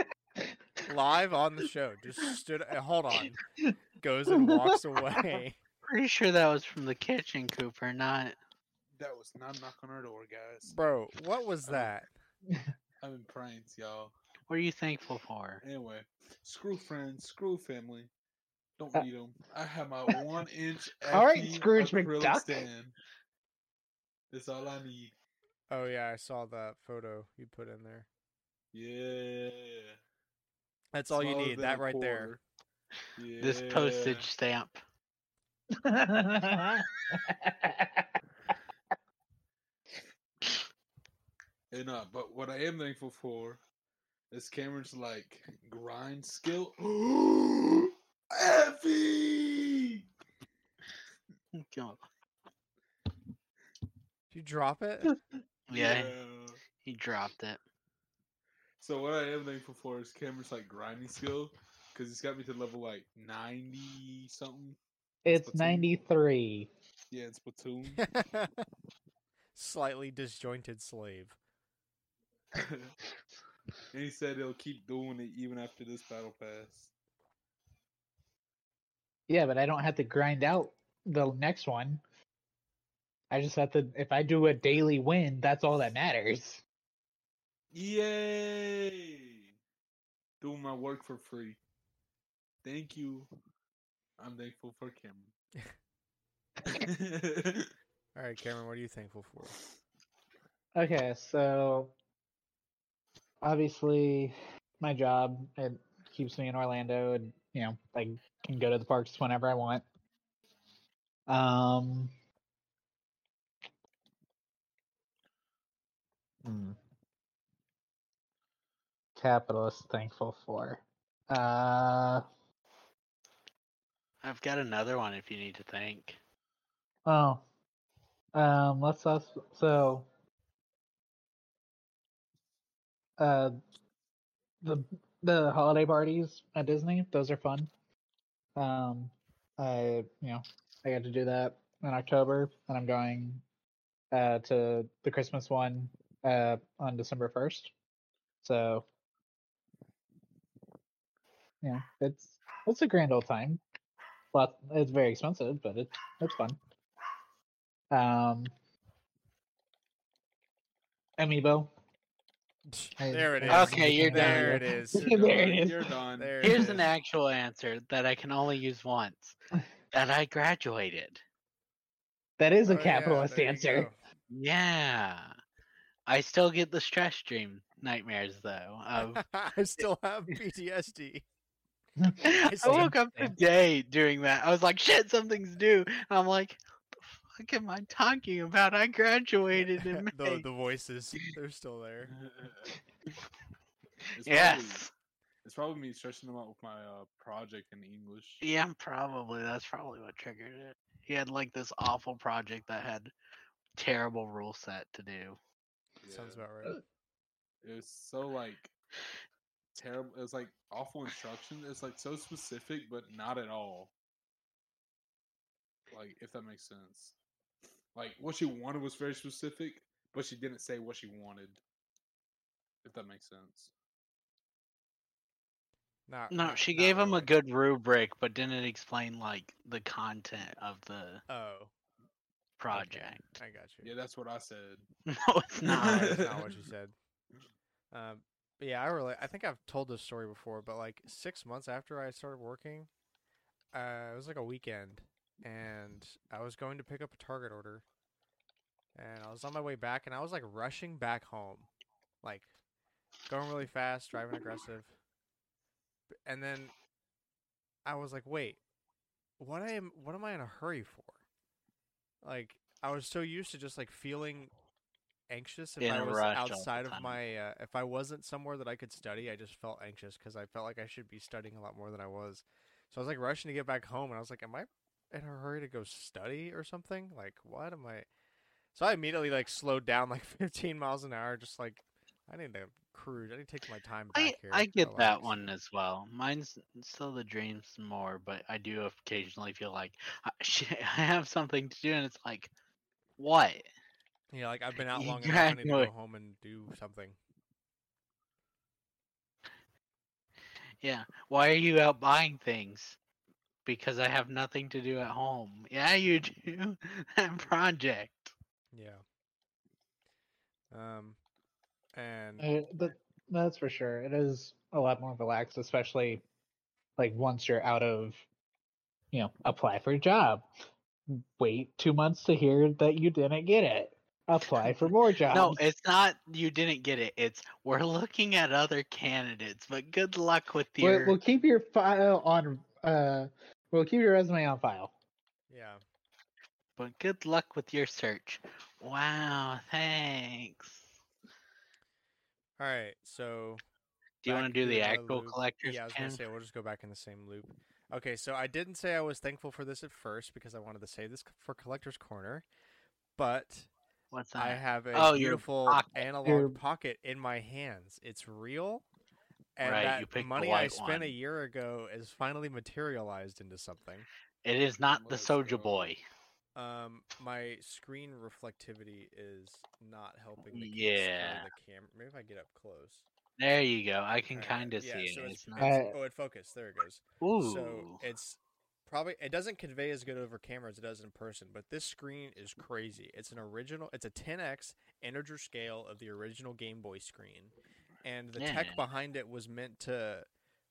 S1: Live on the show. Just stood uh, hold on. Goes and walks away.
S2: Pretty sure that was from the kitchen, Cooper. Not.
S4: That was not knock on our door, guys.
S1: Bro, what was that?
S4: I'm in pranks, y'all.
S2: What are you thankful for?
S4: Anyway, screw friends, screw family. Don't
S3: Uh,
S4: need them. I have my one inch.
S3: All right, Scrooge McDuck.
S4: Stand. That's all I need.
S1: Oh yeah, I saw that photo you put in there.
S4: Yeah.
S1: That's all you need. That
S4: a
S1: right there.
S4: quarter.
S2: This postage stamp.
S4: And uh, but what I am thankful for is Cameron's like grind skill. Effie!
S2: Go.
S1: Did you drop it?
S2: Yeah, he dropped it.
S4: So what I am thankful for is Cameron's like grinding skill because he's got me to level like ninety something.
S3: it's 93.
S4: Yeah, it's Splatoon.
S1: Slightly disjointed slave.
S4: and he said he'll keep doing it even after this battle pass.
S3: Yeah, but I don't have to grind out the next one. I just have to, if I do a daily win, that's all that matters.
S4: Yay! Doing my work for free. Thank you. I'm thankful for Cameron.
S1: All right, Cameron, what are you thankful for?
S3: Okay, so obviously my job it keeps me in Orlando and you know, I can go to the parks whenever I want. Um hmm. Capitalist thankful for. Uh
S2: I've got another one if you need to think.
S3: oh. Um let's us so uh the the holiday parties at Disney, those are fun. Um I you know, I got to do that in October and I'm going uh to the Christmas one uh on December 1st. So yeah, it's it's a grand old time. Lot it's very expensive, but it's it's fun. Um Amiibo.
S1: There it is.
S2: Okay, you're done.
S1: There it is.
S3: There
S4: You're
S3: it
S4: done.
S3: is.
S4: You're done.
S1: There
S2: Here's
S1: is.
S2: an actual answer that I can only use once. That I graduated.
S3: That is
S1: Oh,
S3: a
S1: yeah,
S3: capitalist
S1: there you
S3: answer.
S1: go.
S2: Yeah. I still get the stress dream nightmares though. Of
S1: I still have PTSD.
S2: I
S1: still-
S2: woke up today doing that. I was like, shit, something's due. And I'm like, the fuck am I talking about? I graduated in May.
S1: the the voices, they're still there.
S4: It's
S2: yes.
S4: Probably, it's probably me stressing them out with my uh, project in English.
S2: Yeah, probably. That's probably what triggered it. He had like this awful project that had terrible rule set to do.
S1: Sounds about right.
S4: It was so like terrible. It was like awful instruction. It's like so specific, but not at all. Like if that makes sense. Like what she wanted was very specific, but she didn't say what she wanted. If that makes sense.
S1: Not,
S2: No, she
S1: not
S2: gave him a good rubric, but didn't explain like the content of the
S1: Oh, okay,
S2: project.
S1: I got you.
S4: Yeah, that's what I said.
S2: No, it's not.
S1: that's not what you said. Um, but yeah, I really, I think I've told this story before, but like six months after I started working, uh, it was like a weekend, and I was going to pick up a Target order, and I was on my way back, and I was like rushing back home, like going really fast, driving aggressive, and then I was like, wait, what I am, what am I in a hurry for? Like I was so used to just like feeling anxious if I was
S2: rush all the
S1: outside of
S2: time.
S1: my uh, if I wasn't somewhere that I could study, I just felt anxious because I felt like I should be studying a lot more than I was. So I was like rushing to get back home, and I was like, "Am I in a hurry to go study or something? Like, what am I?" So I immediately like slowed down like 15 miles an hour, just like I need to cruise. I need to take my time back
S2: I
S1: here.
S2: I get that
S1: relax."
S2: one as well. Mine's still the dreams more, but I do occasionally feel like I, shit, I have something to do, and it's like, what?
S1: Yeah, like I've been out long enough. I need to go home and do something.
S2: Yeah. Why are you out buying things? Because I have nothing to do at home. Yeah, you do. that project.
S1: Yeah. Um, and
S3: Uh, but that's for sure. It is a lot more relaxed, especially like once you're out of, you know, apply for a job. Wait two months to hear that you didn't get it. Apply for more jobs.
S2: No, it's not you didn't get it. It's we're looking at other candidates, but good luck with
S3: We'll,
S2: your
S3: we'll keep your file on. Uh, we'll keep your resume on file.
S1: yeah,
S2: but good luck with your search. Wow, thanks.
S1: All right. So
S2: Do you want to do the
S1: in
S2: actual
S1: loop.
S2: collector's
S1: Yeah, I was gonna say we'll just go back in the same loop. Okay, so I didn't say I was thankful for this at first because I wanted to save this for Collector's Corner, but
S2: What's
S1: I have a
S2: Oh,
S1: beautiful
S2: pocket.
S1: Analogue
S3: Your-
S1: pocket in my hands. It's real, and
S2: Right,
S1: that
S2: you picked the
S1: money I
S2: white
S1: spent a year ago is finally materialized into something.
S2: It is not the
S4: Let's
S2: Soulja
S4: go.
S2: Boy.
S1: Um, my screen reflectivity is not helping the
S2: Yeah.
S1: the camera. Maybe if I get up close.
S2: There you go. I can
S1: Alright,
S2: kind of
S1: yeah,
S2: see
S1: so
S2: it.
S1: it's,
S2: It's not.
S1: it's-
S3: Uh,
S1: oh, it focused. There it goes.
S2: Ooh.
S1: So it's probably it doesn't convey as good over camera as it does in person, but this screen is crazy. It's an original. It's a 10x integer scale of the original Game Boy screen, and the tech behind it was meant to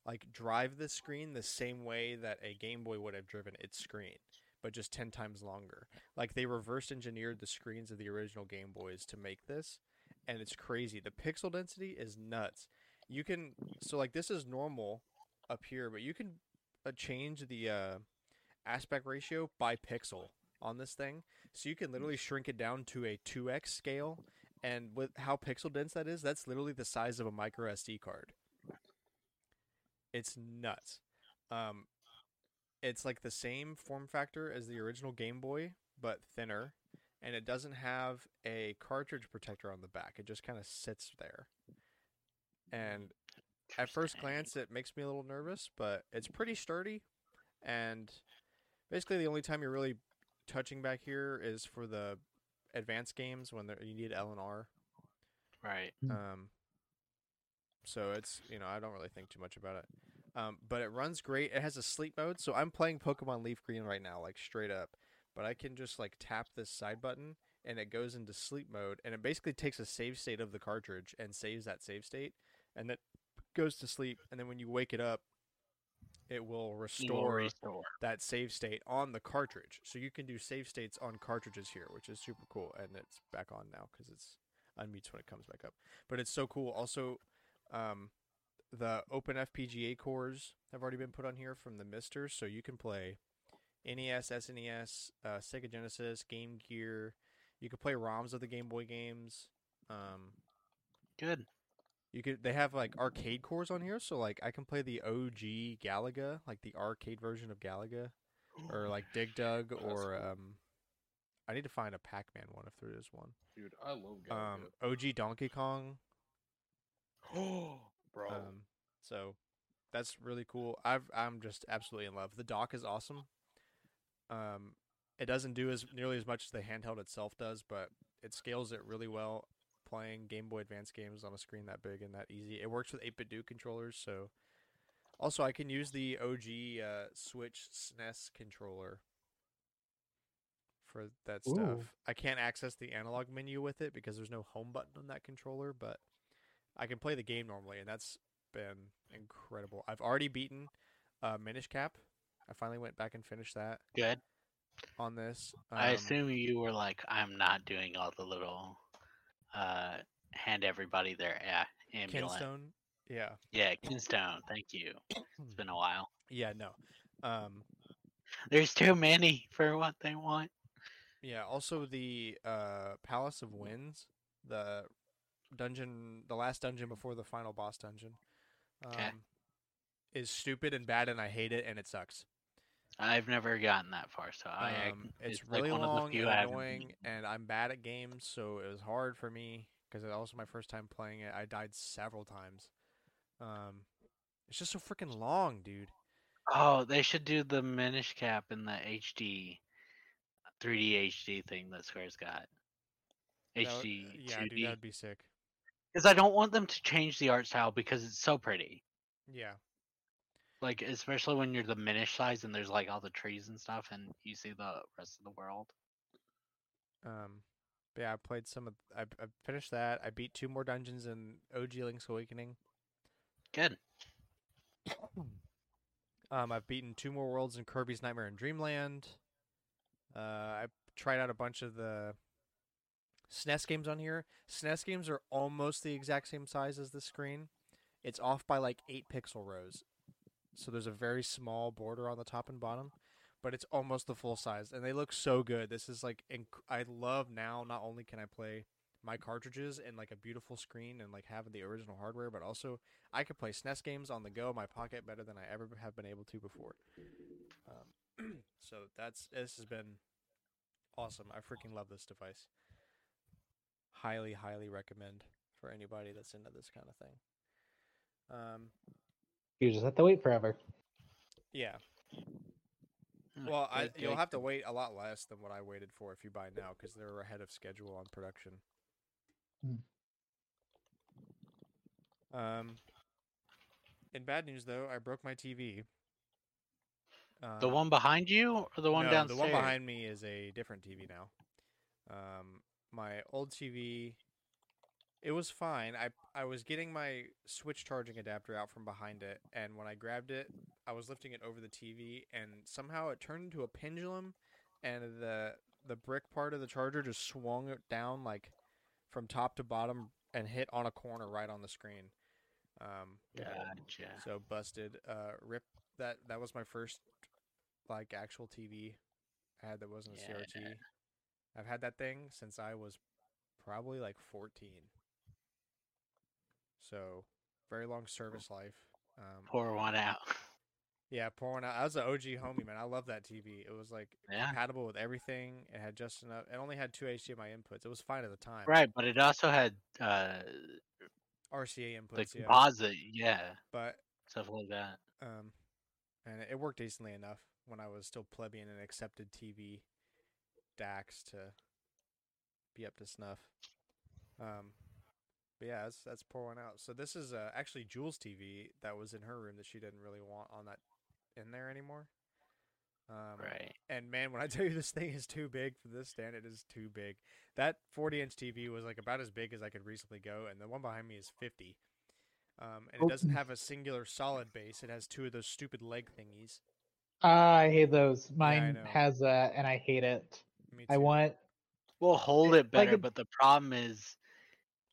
S1: like drive the screen the same way that a Game Boy would have driven its screen, but just 10 times longer. Like they reverse engineered the screens of the original Game Boys to make this, and it's crazy. The pixel density is nuts. You can so like this is normal up here, but you can uh, change the uh, aspect ratio by pixel on this thing, so you can literally shrink it down to a 2x scale. And with how pixel dense that is, that's literally the size of a micro SD card. It's nuts. Um, it's like the same form factor as the original Game Boy, but thinner, and it doesn't have a cartridge protector on the back. It just kind of sits there. And at first glance, it makes me a little nervous, but it's pretty sturdy. And basically, the only time you're really touching back here is for the advanced games when you need L and R.
S2: Right.
S3: Hmm.
S1: Um, so it's you know I don't really think too much about it. Um, but it runs great. It has a sleep mode, so I'm playing Pokemon Leaf Green right now, like straight up. But I can just like tap this side button, and it goes into sleep mode, and it basically takes a save state of the cartridge and saves that save state, and then goes to sleep. And then when you wake it up, it will
S2: will
S1: restore
S2: restore.
S1: that save state on the cartridge. So you can do save states on cartridges here, which is super cool. And it's back on now because it's unmutes when it comes back up. But it's so cool. Also, um, the Open FPGA cores have already been put on here from the MiSTer, so you can play NES, SNES, uh, Sega Genesis, Game Gear. You can play ROMs of the Game Boy games. Um,
S2: Good.
S1: you could they have like arcade cores on here, so like I can play the OG Galaga, like the arcade version of Galaga, or like Dig Dug,
S4: That's
S1: or
S4: cool.
S1: um, I need to find a Pac-Man one if there is one.
S4: Dude, I love
S1: Um, OG Donkey Kong.
S4: Oh, bro.
S1: Um, so that's really cool. I've I'm just absolutely in love. The dock is awesome. Um, it doesn't do as nearly as much as the handheld itself does, but it scales it really well. Playing Game Boy Advance games on a screen that big and that easy. It works with 8BitDo controllers, so also I can use the OG uh, Switch SNES controller for that stuff.
S3: Ooh.
S1: I can't access the Analogue menu with it because there's no home button on that controller, but I can play the game normally, and that's been incredible. I've already beaten uh, Minish Cap I finally went back and finished that
S2: Good.
S1: on this.
S2: I
S1: Um,
S2: assume you were like, I'm not doing all the little uh hand everybody their a- amulet.
S1: Kinstone. Yeah,
S2: Yeah, Kinstone. Thank you. It's been a while.
S1: yeah, no. Um,
S2: There's too many for what they want.
S1: yeah. Also, the uh, Palace of Winds, the dungeon, the last dungeon before the final boss dungeon, um,
S2: 'Kay.
S1: is stupid and bad, and I hate it, and it sucks.
S2: I've never gotten that far, so I,
S1: Um, it's,
S2: like
S1: really
S2: one of the
S1: long
S2: few
S1: and annoying, and I'm bad at games, so it was hard for me because it was also my first time playing it. I died several times. Um, it's just so freaking long, dude.
S2: Oh, they should do the Minish Cap in the HD, 3D HD thing that Square's got.
S1: That would-
S2: HD
S1: yeah, dude,
S2: 2D.
S1: that'd be sick.
S2: Because I don't want them to change the art style because it's so pretty.
S1: Yeah,
S2: Like especially when you're the Minish size and there's like all the trees and stuff, and you see the rest of the world.
S1: um, yeah, I played some of. I, I finished that. I beat two more dungeons in OG Link's Awakening.
S2: Good.
S1: Um, I've beaten two more worlds in Kirby's Nightmare and Dreamland. Uh, I tried out a bunch of the SNES games on here. SNES games are almost the exact same size as the screen. It's off by like eight pixel rows, so there's a very small border on the top and bottom, but it's almost the full size, and they look so good. This is like inc- I love now. Not only can I play my cartridges and like a beautiful screen and like having the original hardware, but also I could play SNES games on the go my pocket better than I ever have been able to before. Um, so that's this has been awesome. I freaking love this device. Highly, highly recommend for anybody that's into this kind of thing. Um,
S3: You just have to wait forever.
S1: yeah.
S2: Mm,
S1: Well, I, you'll have to wait a lot less than what I waited for if you buy now because they're ahead of schedule on production. Um, in bad news though, I broke my TV.
S2: The
S1: Um,
S2: one behind you or the one
S1: no,
S2: downstairs?
S1: The one behind me is a different TV now. Um, my old TV, it was fine. I I was getting my Switch charging adapter out from behind it, and when I grabbed it, I was lifting it over the TV, and somehow it turned into a pendulum, and the the brick part of the charger just swung it down like from top to bottom and hit on a corner right on the screen. Um,
S2: Gotcha.
S1: so busted. Uh, rip. That that was my first like actual TV I had that wasn't a CRT. I've had that thing since I was probably like 14. So very long service life. Um,
S2: Pour one out.
S1: yeah, pouring out. I was an OG homie, man. I love that TV. It was like
S2: Yeah.
S1: compatible with everything. It had just enough. It only had two HDMI inputs. It was fine at the time.
S2: Right, but it also had uh
S1: RCA inputs, yeah.
S2: composite, yeah,
S1: But
S2: stuff like that.
S1: um, and it worked decently enough when I was still plebeian and accepted TV DAX to be up to snuff. Um, but yeah, that's that's pour one out. So this is uh, actually Jules' TV that was in her room that she didn't really want on that in there anymore. Um,
S2: Right.
S1: And man, when I tell you this thing is too big for this stand, it is too big. That 40 inch TV was like about as big as I could reasonably go, and the one behind me is 50. Um, and it doesn't have a singular solid base. It has two of those stupid leg thingies.
S3: I hate those. Mine
S1: know.
S3: has that, and I hate it.
S1: Me
S3: I want.
S2: We'll hold
S3: It-
S2: better,
S3: like a-
S2: but the problem is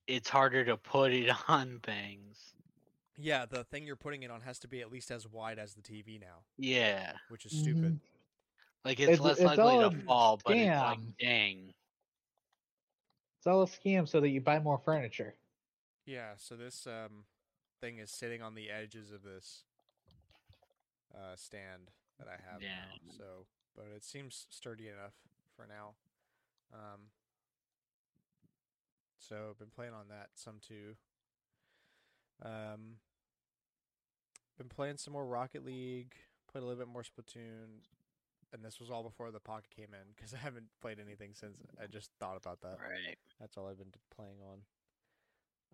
S2: it's harder to put it on things.
S1: Yeah, the thing you're putting it on has to be at least as wide as the TV now,
S2: Yeah.
S1: which is stupid.
S3: Mhm.
S2: Like it's,
S3: It's-
S2: less
S3: it's
S2: likely to fall, but it's like dang.
S3: It's all a scam so that you buy more furniture.
S1: Yeah, so this um thing is sitting on the edges of this uh stand that I have
S2: Yeah.
S1: now. So, but it seems sturdy enough for now. Um so I've been playing on that some too. Um been playing some more Rocket League, played a little bit more Splatoon, and this was all before the Pocket came in because I haven't played anything since. I just thought about that.
S2: Right.
S1: That's all I've been playing on.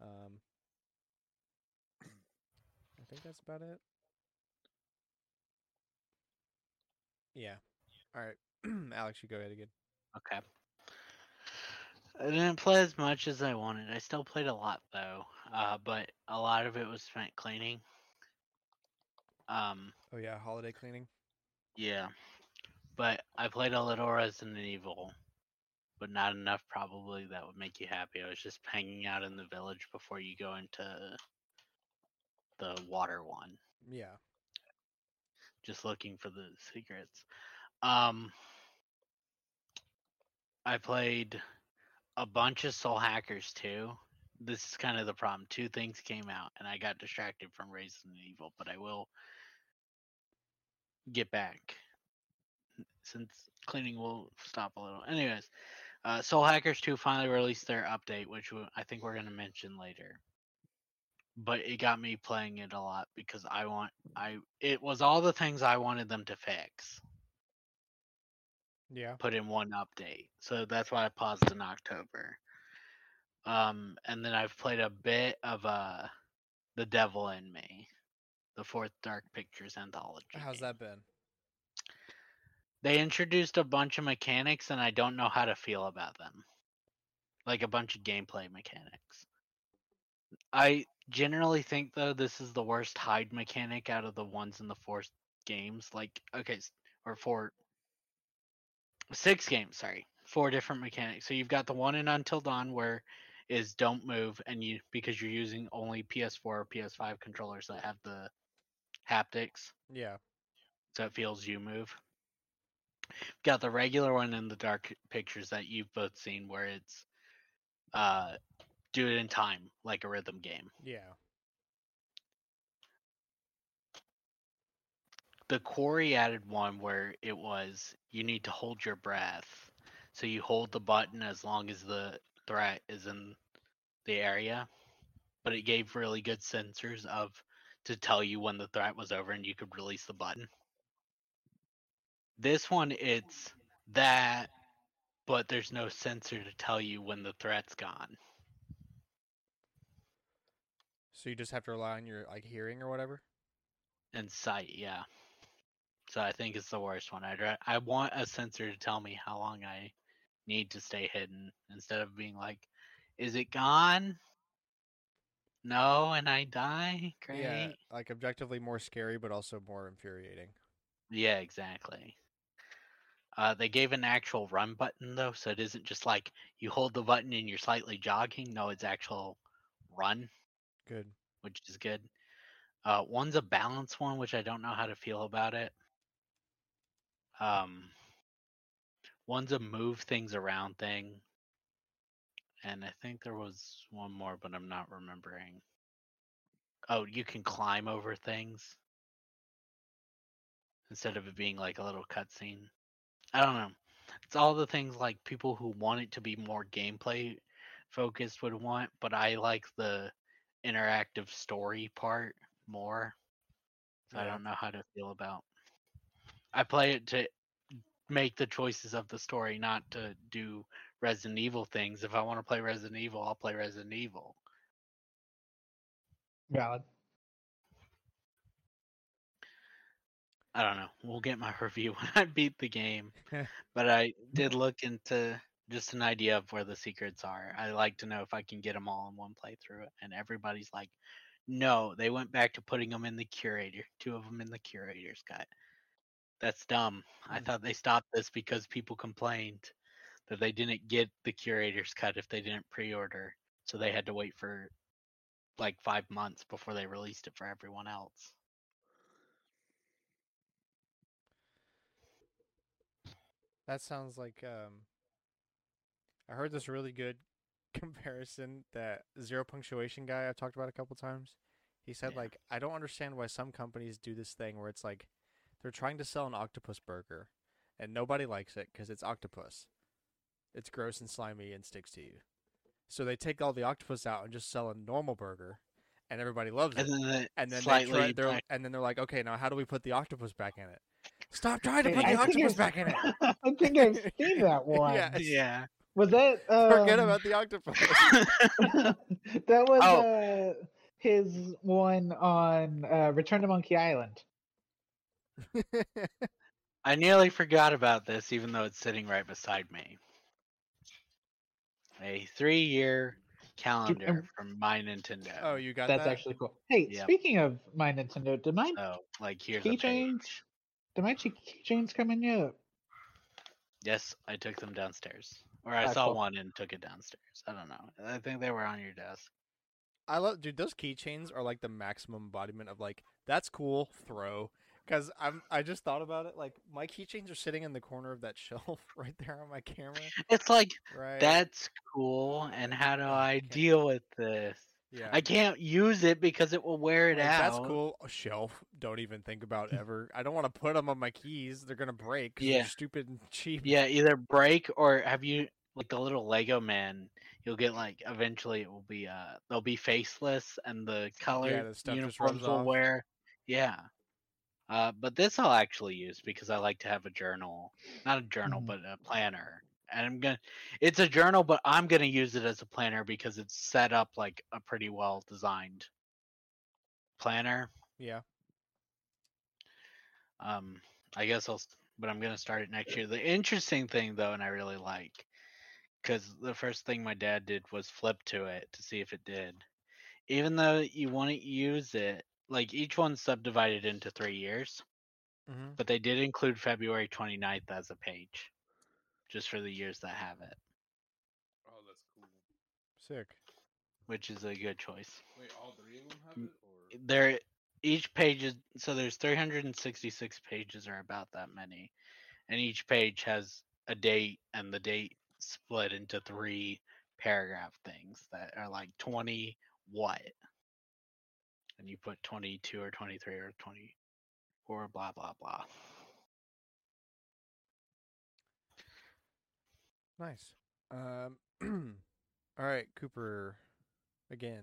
S1: Um, I think that's about it. Yeah. All right, Alex, you go ahead again.
S2: Okay. I didn't play as much as I wanted. I still played a lot though, uh, but a lot of it was spent cleaning. Um,
S1: Oh yeah, holiday cleaning.
S2: Yeah. But I played a little Resident Evil, but not enough probably that would make you happy. I was just hanging out in the village before you go into the water one,
S1: Yeah.
S2: just looking for the secrets. Um I played a bunch of Soul Hackers too. This is kind of the problem. Two things came out and I got distracted from Resident Evil, but I will get back since cleaning will stop a little. Anyways, uh, Soul Hackers 2 finally released their update, which I think we're going to mention later. But it got me playing it a lot because I want I it was all the things I wanted them to fix
S1: Yeah.
S2: put in one update. So that's why I paused in October. Um, and then I've played a bit of uh, The Devil in Me, the fourth Dark Pictures anthology.
S1: How's
S2: game.
S1: that been?
S2: They introduced a bunch of mechanics, and I don't know how to feel about them. Like a bunch of gameplay mechanics. I generally think though this is the worst hide mechanic out of the ones in the four games. Like okay, or four, six games. Sorry, four different mechanics. So you've got the one in Until Dawn where is don't move, and you because you're using only PS4 or PS5 controllers that have the haptics
S1: Yeah.
S2: so it feels you move. Got the regular one in the dark pictures that you've both seen where it's uh do it in time like a rhythm game.
S1: Yeah.
S2: The quarry added one where it was you need to hold your breath. So you hold the button as long as the threat is in the area. But it gave really good sensors of to tell you when the threat was over and you could release the button. This one it's that but there's no sensor to tell you when the threat's gone.
S1: So you just have to rely on your like hearing or whatever.
S2: and sight yeah so i think it's the worst one i'd i want a sensor to tell me how long i need to stay hidden instead of being like is it gone no and i die great
S1: yeah, Like objectively more scary, but also more infuriating.
S2: Yeah, exactly uh, they gave an actual run button though so it isn't just like you hold the button and you're slightly jogging no it's actual run
S1: Good.
S2: which is good. Uh, one's a balance one, which I don't know how to feel about it. Um, one's a move things around thing, and I think there was one more, but I'm not remembering. Oh, you can climb over things instead of it being like a little cutscene. I don't know. It's all the things like people who want it to be more gameplay focused would want, but I like the interactive story part more. So I don't know how to feel about. I play it to make the choices of the story, not to do Resident Evil things. If I want to play Resident Evil, I'll play Resident Evil.
S3: Valid.
S2: I don't know. We'll get my review when I beat the game. but I did look into just an idea of where the secrets are. I like to know if I can get them all in one playthrough. And everybody's like, no, they went back to putting them in the curator. Two of them in the curator's cut. That's dumb. I
S1: Hmm.
S2: thought they stopped this because people complained that they didn't get the curator's cut if they didn't pre-order. So they had to wait for like five months before they released it for everyone else.
S1: That sounds like um I heard this really good comparison that zero punctuation guy I've talked about a couple times. He said
S2: Yeah.
S1: like I don't understand why some companies do this thing where it's like they're trying to sell an octopus burger and nobody likes it cuz it's octopus. It's gross and slimy and sticks to you. So they take all the octopus out and just sell a normal burger and everybody loves it.
S2: And then
S1: And then they try, they're,
S2: back-
S1: and then they're like, "Okay, now how do we put the octopus back in it?" Stop trying to put
S3: I
S1: the octopus back in it.
S3: I think I've seen that one.
S1: Yes.
S2: yeah.
S3: Was that? Um,
S1: Forget about the octopus.
S3: that was
S2: Oh.
S3: uh, his one on uh, Return to Monkey Island.
S2: I nearly forgot about this, even though it's sitting right beside me. A three-year calendar
S3: um,
S2: from my Nintendo.
S1: oh, you got that.
S3: That's
S1: that?
S3: actually cool. Hey,
S2: Yep.
S3: speaking of my Nintendo, did my
S2: so like here's a
S3: keychains
S2: page.
S3: did my che- keychains come in yet?
S2: Yes, I took them downstairs, or I
S3: Ah,
S2: saw
S3: cool.
S2: one and took it downstairs. I don't know. I think they were on your desk.
S1: I love, dude. Those keychains are like the maximum embodiment of like that's cool. Throw, because I'm. I just thought about it. Like my keychains are sitting in the corner of that shelf right there on my camera.
S2: It's like
S1: Right.
S2: that's cool, and how do
S1: Oh,
S2: I
S1: okay.
S2: deal with this?
S1: yeah.
S2: I can't use it because it will wear it
S1: Like,
S2: out.
S1: That's cool. A shelf. Don't even think about ever. I don't want to put them on my keys. They're gonna break.
S2: Yeah.
S1: They're stupid and cheap.
S2: Yeah, either break or have you like the little Lego man? You'll get like eventually it will be uh they'll be faceless and the color
S1: the stuff just
S2: uniforms will
S1: off.
S2: wear. Yeah. Uh, but this I'll actually use because I like to have a journal, not a journal,
S3: Mhm.
S2: but a planner. And I'm gonna, it's a journal, but I'm gonna use it as a planner because it's set up like a pretty well designed planner.
S1: Yeah.
S2: Um, I guess I'll, but I'm gonna start it next year. The interesting thing, though, and I really like, because the first thing my dad did was flip to it to see if it did. Even though you want to use it, like each one's subdivided into three years,
S1: hmm
S2: but they did include February 29th as a page, just for the years that have it,
S4: Oh, that's cool.
S1: Sick.
S2: which is a good choice.
S4: Wait, all three of them have it, or
S2: there each page is so there's 366 pages or about that many and each page has a date and the date split into three paragraph things that are like 20 what and you put 22 or 23 or 24 blah blah blah
S1: Nice. Um. all right, Cooper. Again.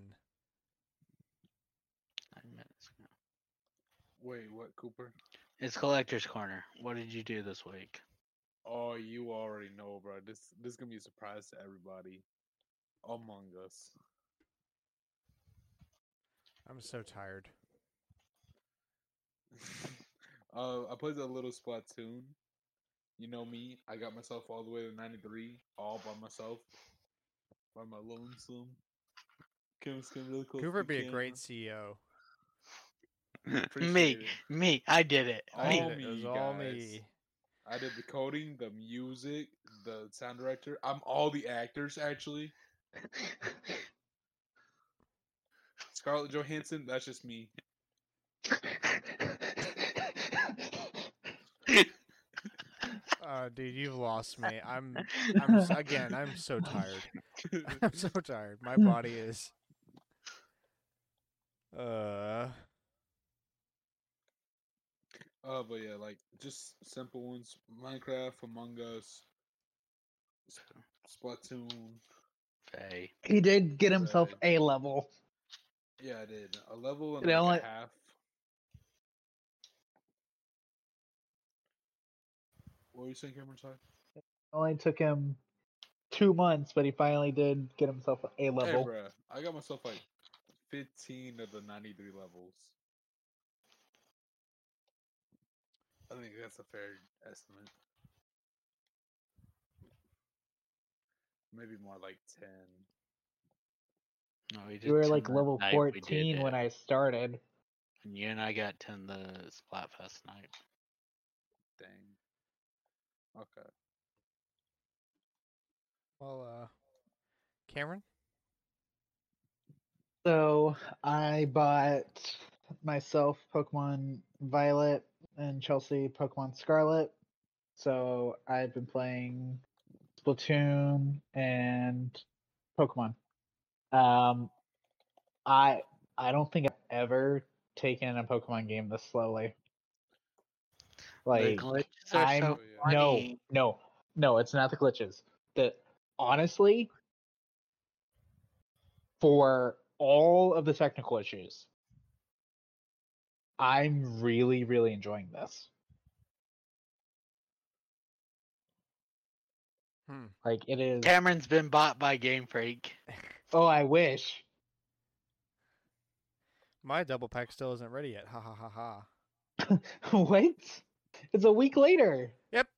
S2: Nine minutes ago.
S4: wait, what, Cooper?
S2: it's collector's corner what did you do this week
S4: Oh, you already know, bro. This this is gonna be a surprise to everybody. Among Us.
S1: I'm so tired.
S4: uh, I played a little Splatoon. You know me. I got myself all the way to 93, all by myself, by my lonesome. Kim skin really close.
S1: Cooper
S4: the
S1: be a great CEO.
S2: me
S4: it.
S2: me i did it
S1: I
S2: me
S4: All
S1: it. It was
S4: me,
S1: all
S4: guys.
S1: me.
S4: I did the coding, the music, the sound director. I'm all the actors actually. Scarlett Johansson, that's just me.
S1: Uh, dude, you've lost me. I'm. I'm again. I'm so tired. I'm so tired. My body is. Uh.
S4: Uh, but yeah, like just simple ones: Minecraft, Among Us, Splatoon.
S2: Faye.
S3: he did get himself a level.
S4: Yeah, I did a level and
S3: It
S4: like half. What were you saying, Cameron? Sorry.
S3: Only took him two months, but he finally did get himself a
S4: Hey,
S3: level.
S4: bruh, I got myself like 15 of the 93 levels. I think that's a fair estimate. Maybe more like 10.
S2: No, we did
S3: you were like level
S2: night we
S3: 14 when. I started.
S2: And you and I got 10 the Splatfest night.
S4: Dang. Okay.
S1: Well, uh. Cameron.
S3: So I bought myself Pokemon Violet and Chelsea Pokemon Scarlet. So I've been playing Splatoon and Pokemon. Um, I I don't think I've ever taken a Pokemon game this slowly.
S2: the
S3: Like
S2: glitches are
S3: I'm-
S2: so
S3: no, no, no, it's not the glitches. The honestly, for all of the technical issues, I'm really, really enjoying this.
S1: Hmm.
S3: Like it is.
S2: Cameron's been bought by Game Freak.
S3: Oh, I wish.
S1: My double pack still isn't ready yet. Ha ha ha ha.
S3: what? It's a week later.
S1: Yep.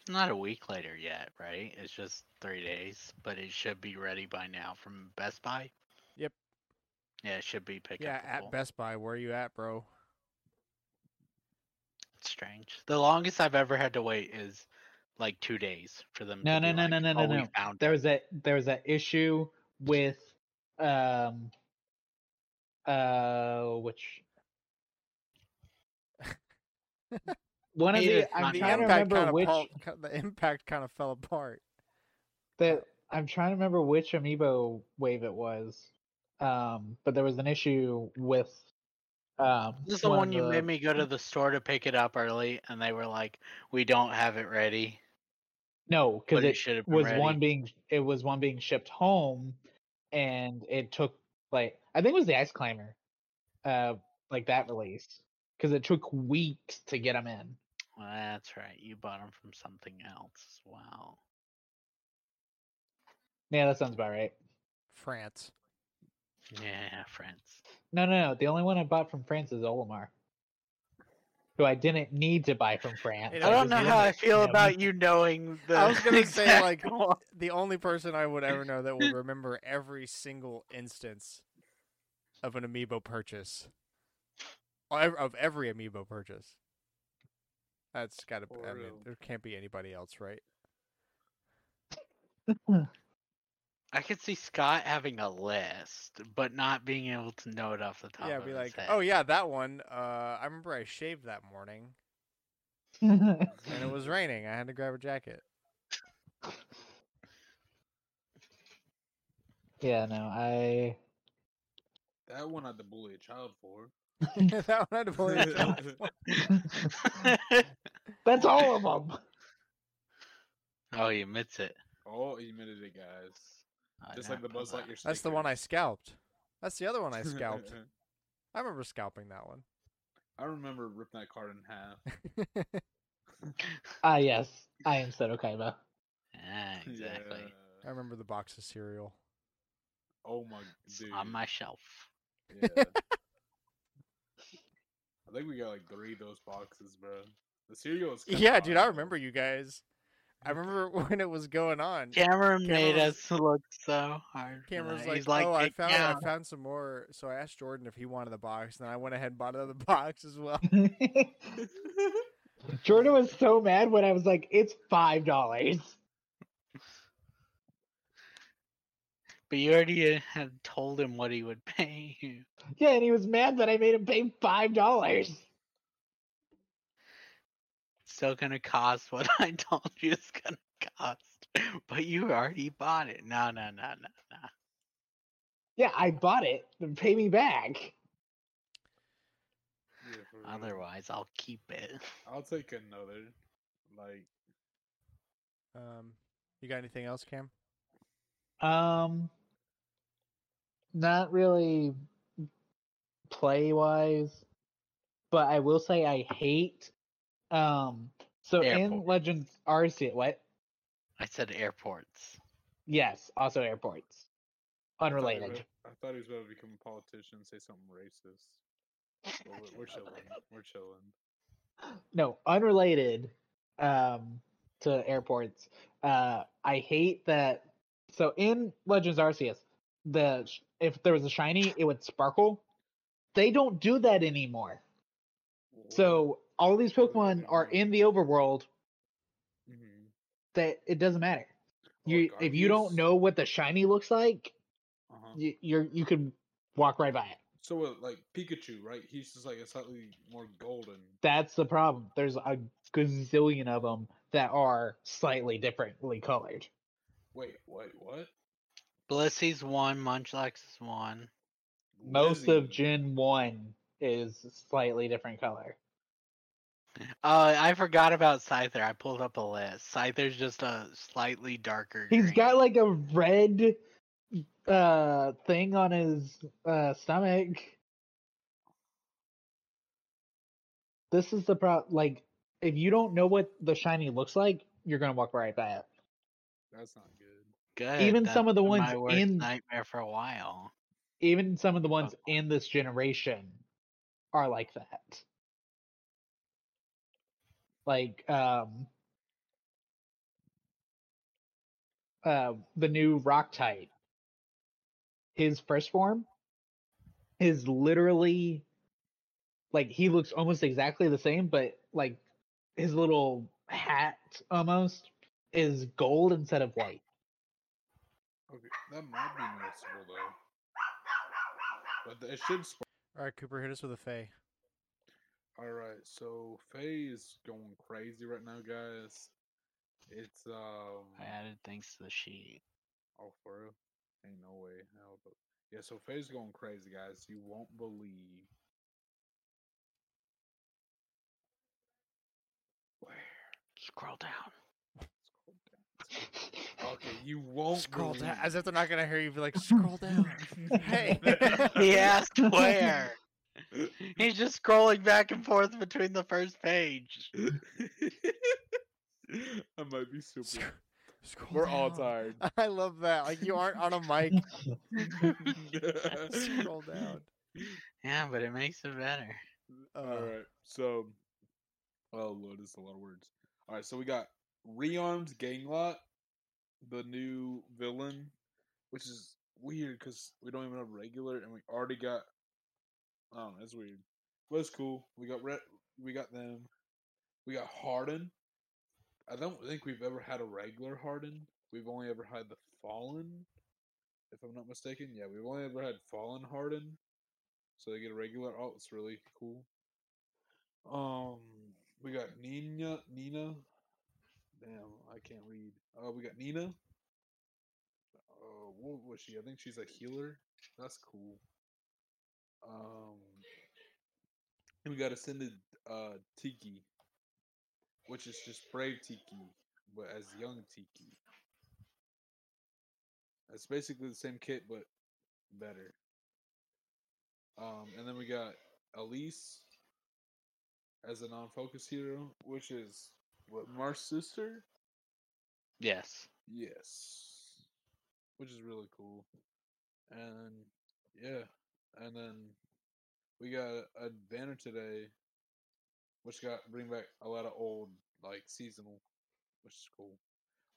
S2: It's not a week later yet, right? It's just three days, but it should be ready by now from Best Buy.
S1: Yep.
S2: Yeah, it should be picked
S1: Yeah,
S2: up.
S1: at Best Buy. Where are you at, bro?
S2: That's strange. The longest I've ever had to wait is like two days for them.
S3: No,
S2: to
S3: no, no,
S2: like,
S3: no, no,
S2: "Oh,
S3: no,
S2: we
S3: no. There was that there was that issue with um uh which one of
S2: Maybe
S3: the I'm
S1: The
S3: trying to
S1: impact
S3: remember
S1: kind of
S3: which
S1: the impact kind of fell apart.
S3: that I'm trying to remember which amiibo wave it was. Um, but there was an issue with um
S2: This is the
S3: one
S2: one you
S3: the-
S2: made me go to the store to pick it up early, and they were like, "We don't have it ready."
S3: No, because
S2: it
S3: it
S2: should have
S3: was
S2: ready.
S3: one being it was one being shipped home, and it took like I think it was the Ice Climber, uh, like that release, because it took weeks to get them in.
S2: Well, that's right. You bought them from something else as well.
S3: Yeah, that sounds about right.
S1: France.
S2: Yeah, France.
S3: No, no, no. The only one I bought from France is Olimar, who I didn't need to buy from France.
S2: I don't
S1: was
S2: know how I feel
S3: him.
S2: about you knowing the.
S1: I was gonna say like
S2: one.
S1: the only person I would ever know that would remember every single instance of an amiibo purchase, of every amiibo purchase. That's gotta. be I mean, there can't be anybody else, right?
S2: I could see Scott having a list, but not being able to know it off the top
S1: yeah,
S2: of
S1: be
S2: his
S1: like,
S2: head.
S1: oh yeah, that one. Uh, I remember I shaved that morning, and it was raining. I had to grab a jacket.
S3: yeah, no, I.
S4: That one I had to bully a child for.
S1: that one I had to pull it out.
S3: That's all of them.
S2: oh, he admits it.
S4: oh, he admitted it, guys.
S2: I
S4: Just like the
S2: know
S4: Buzz
S2: that.
S4: Lightyear.
S1: That's the one I scalped. That's the other one I scalped. I remember scalping that one.
S4: I remember ripping that card in half.
S3: Ah, yes, I am Seto Kaiba.
S2: Yeah, exactly.
S1: I remember the box of cereal.
S4: Oh my
S2: It's
S4: dude.
S2: on my shelf.
S4: Yeah. I think we got like three of those boxes, bro. The cereal is. kinda
S1: Yeah, dude, I remember you guys. I remember when it was going on.
S2: Cameron made
S1: was-
S2: us look so hard. for
S1: Cameron was
S2: that.
S1: like,
S2: like,
S1: "Oh, I
S2: "It
S1: found I found some more." So I asked Jordan if he wanted the box, and I went ahead and bought another box as well.
S3: Jordan was so mad when I was like, "It's five dollars."
S2: But you already uh, had told him what he would pay you.
S3: Yeah, and he was mad that I made him pay five dollars.
S2: Still gonna cost what I told you it's gonna cost. But you already bought it. No, no, no, no, no.
S3: Yeah, I bought it. Then pay me back.
S4: Yeah.
S2: Otherwise, I'll keep it.
S4: I'll take another. Like,
S1: Um, you got anything else, Cam?
S3: Um, not really play wise, but I will say I hate. Um, so in Legends Arceus, what?
S2: I said airports.
S3: Yes, also airports. Unrelated.
S4: I thought he was about to become a politician and say something racist. We're, we're chilling. We're chilling.
S3: No, unrelated. Um, to airports. Uh, I hate that. So in Legends Arceus, the if there was a shiny, it would sparkle. They don't do that anymore. So all these Pokemon are in the overworld
S4: Mhm.
S3: that it doesn't matter.
S4: Oh,
S3: You if you don't know what the shiny looks like,
S4: Uh-huh.
S3: you, you're you could walk right by it.
S4: So uh, like Pikachu, right? He's just like a slightly more golden.
S3: That's the problem. There's a gazillion of them that are slightly differently colored.
S4: Wait, wait, what?
S2: Blissey's one, Munchlax is one.
S3: Most of
S4: Lizzie.
S3: Gen One is slightly different color.
S2: Uh, I forgot about Scyther. I pulled up a list. Scyther's just a slightly darker.
S3: He's
S2: green.
S3: got like a red uh thing on his uh stomach. This is the pro like if you don't know what the shiny looks like, you're gonna walk right by it.
S4: That's not good.
S2: good.
S3: even
S2: That's
S3: some of the ones in-
S2: nightmare for a while.
S3: Even some of the ones in this generation are like that. Like um uh the new rock type. His first form is literally like he looks almost exactly the same, but like his little hat almost is gold instead of white.
S4: Okay, that might be noticeable though. But it should. Sp-
S1: All right, Cooper, hit us with a Fey.
S4: All right, so Faye is going crazy right now, guys. It's um.
S2: I added things to the sheet.
S4: Oh, for real? Ain't no way. Hell, but yeah. So Faye's going crazy, guys. You won't believe. Where?
S2: Scroll down.
S4: Scroll down. Okay, you won't
S1: Scroll down, as if they're not gonna hear you. Be like, scroll down. hey.
S2: he asked where. He's just scrolling back and forth between the first page.
S4: I might be super.
S1: Sc- Scroll
S4: We're all tired.
S1: I love that. Like you aren't on a mic. Scroll down.
S2: Yeah, but it makes it better.
S1: Uh,
S4: All right. So, oh lord, this is a lot of words. All right, so we got rearmed Ganglot, the new villain, which is weird because we don't even have regular, and we already got. I don't know. It's weird. But it's cool. We got red. We got them. We got Hardin. I don't think we've ever had a regular Hardin. We've only ever had the Fallen, if I'm not mistaken. Yeah, we've only ever had Fallen Hardin. So they get a regular. Oh, it's really cool. Um, we got Nina. Nina. Damn, I can't read. Uh, we got Nina. Uh, what was she? I think she's a healer. That's cool. Um, and we got Ascended uh Tiki, which is just Brave Tiki, but as young Tiki. It's basically the same kit, but better. Um, and then we got Elise as a non-focus hero, which is what Marth's sister.
S2: Yes.
S4: Yes, which is really cool. And yeah, and then we got a banner today, which got bring back a lot of old like seasonal, which is cool.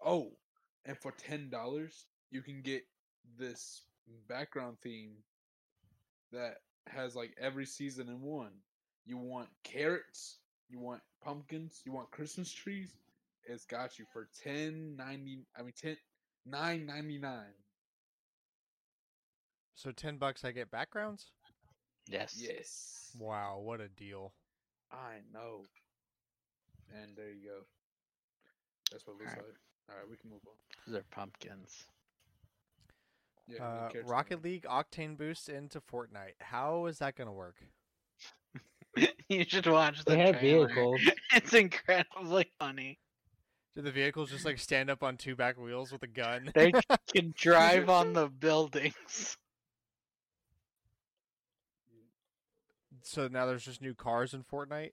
S4: Oh, and for ten dollars, you can get this background theme that has like every season in one. You want carrots, you want pumpkins, you want Christmas trees. It's got you for ten ninety. I mean ten nine ninety nine.
S1: So ten bucks, I get backgrounds.
S2: Yes.
S4: Yes,
S1: Wow, what a deal!
S4: I know. And there you go. That's what it looks
S2: Alright.
S4: like. All right, we can move on.
S2: Those are pumpkins.
S4: Yeah,
S1: Uh, Rocket League Octane boost into Fortnite. How is that gonna work?
S2: you should watch the
S3: They have
S2: trailer.
S3: vehicles.
S2: It's incredibly funny.
S1: Do the vehicles just like stand up on two back wheels with a gun?
S2: They can drive on the buildings.
S1: So now there's just new cars in Fortnite.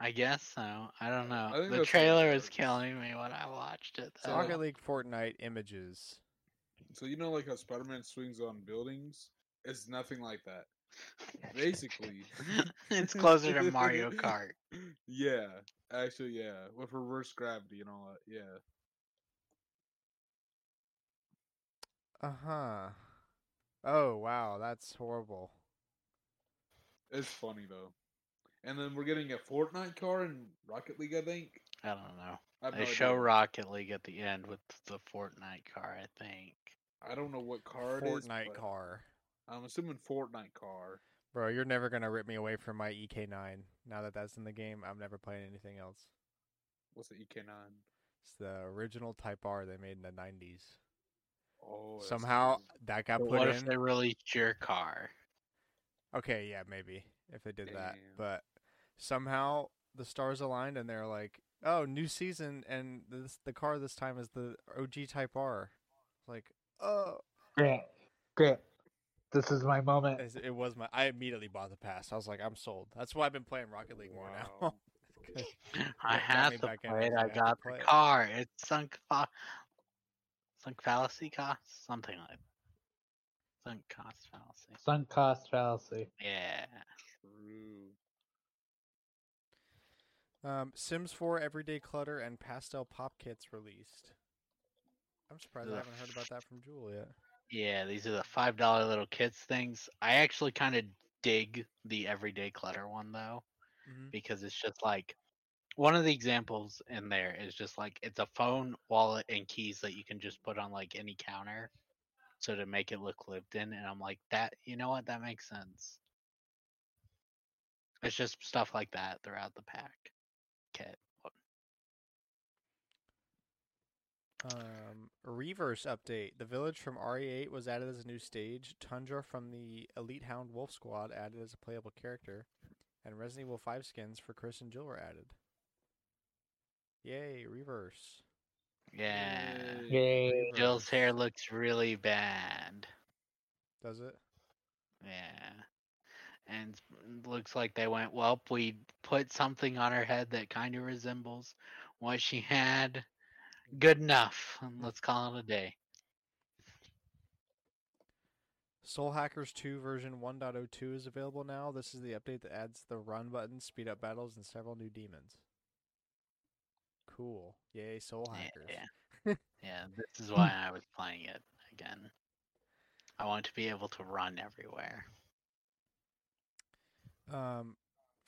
S2: I guess so. I don't know.
S4: think
S2: The
S4: that's what it
S2: trailer was
S4: is.
S2: killing me when I watched it.
S4: So-
S2: Though.
S1: Rocket League Fortnite images.
S4: So you know, like how Spider Man swings on buildings. It's nothing like that. Basically,
S2: it's closer to Mario Kart.
S4: Yeah, actually, yeah, with reverse gravity and all that. Yeah,
S1: Uh huh. Oh wow, that's horrible.
S4: It's funny though. And then we're getting a Fortnite car in Rocket League, I think.
S2: I don't know.
S4: I
S2: They
S4: no
S2: show
S4: idea.
S2: Rocket League at the end with the Fortnite car, I think.
S4: I don't know what car it is.
S1: Fortnite car.
S4: I'm assuming Fortnite car.
S1: Bro, you're never gonna rip me away from my EK9. Now that that's in the game, I'm never playing anything else.
S4: What's the EK9?
S1: It's the original Type R they made in the 90s.
S4: Oh,
S1: Somehow
S4: crazy.
S1: that got
S2: But
S1: put
S2: what
S1: in.
S2: if they released your car?
S1: Okay, yeah, maybe if they did that. But somehow the stars aligned and they're like, "Oh, new season and this the car this time is the OG Type R." Like, oh,
S3: Grant, Grant, this is my moment.
S1: it was my. I immediately bought the pass. I was like, "I'm sold." That's why I've been playing Rocket League more now.
S2: I
S1: got
S2: had
S1: me
S2: to
S1: back
S2: play it. I
S1: like, have to
S2: got the
S1: it.
S2: car. It's sunk fa- sunk fallacy cost something like sunk cost fallacy.
S3: Sunk cost fallacy.
S2: Yeah.
S4: True.
S1: Um, Sims 4 Everyday Clutter and Pastel Pop Kits released. I'm surprised I haven't heard about that from Jewel yet.
S2: Yeah, these are the five dollar little kits things. I actually kind of dig the everyday clutter one though
S1: Mhm.
S2: because it's just like one of the examples in there is just like it's a phone, wallet, and keys that you can just put on like any counter, so to make it look lived in. And I'm like, that you know what? That makes sense. It's just stuff like that throughout the pack kit.
S1: Um, Re:Verse update. The village from RE8 was added as a new stage. Tundra from the Elite Hound Wolf Squad added as a playable character. And Resident Evil 5 skins for Chris and Jill were added. Yay, Re:Verse.
S2: Yeah.
S4: Yay.
S2: Jill's hair looks really bad.
S1: Does it?
S2: Yeah. And looks like they went, well, we put something on her head that kind of resembles what she had. Good enough. Let's call it a day.
S1: Soul Hackers 2 version 1.02 is available now. This is the update that adds the run button, speed up battles, and several new demons. Cool. Yay, Soul Hackers.
S2: Yeah. yeah, this is why I was playing it again. I want to be able to run everywhere.
S1: Um,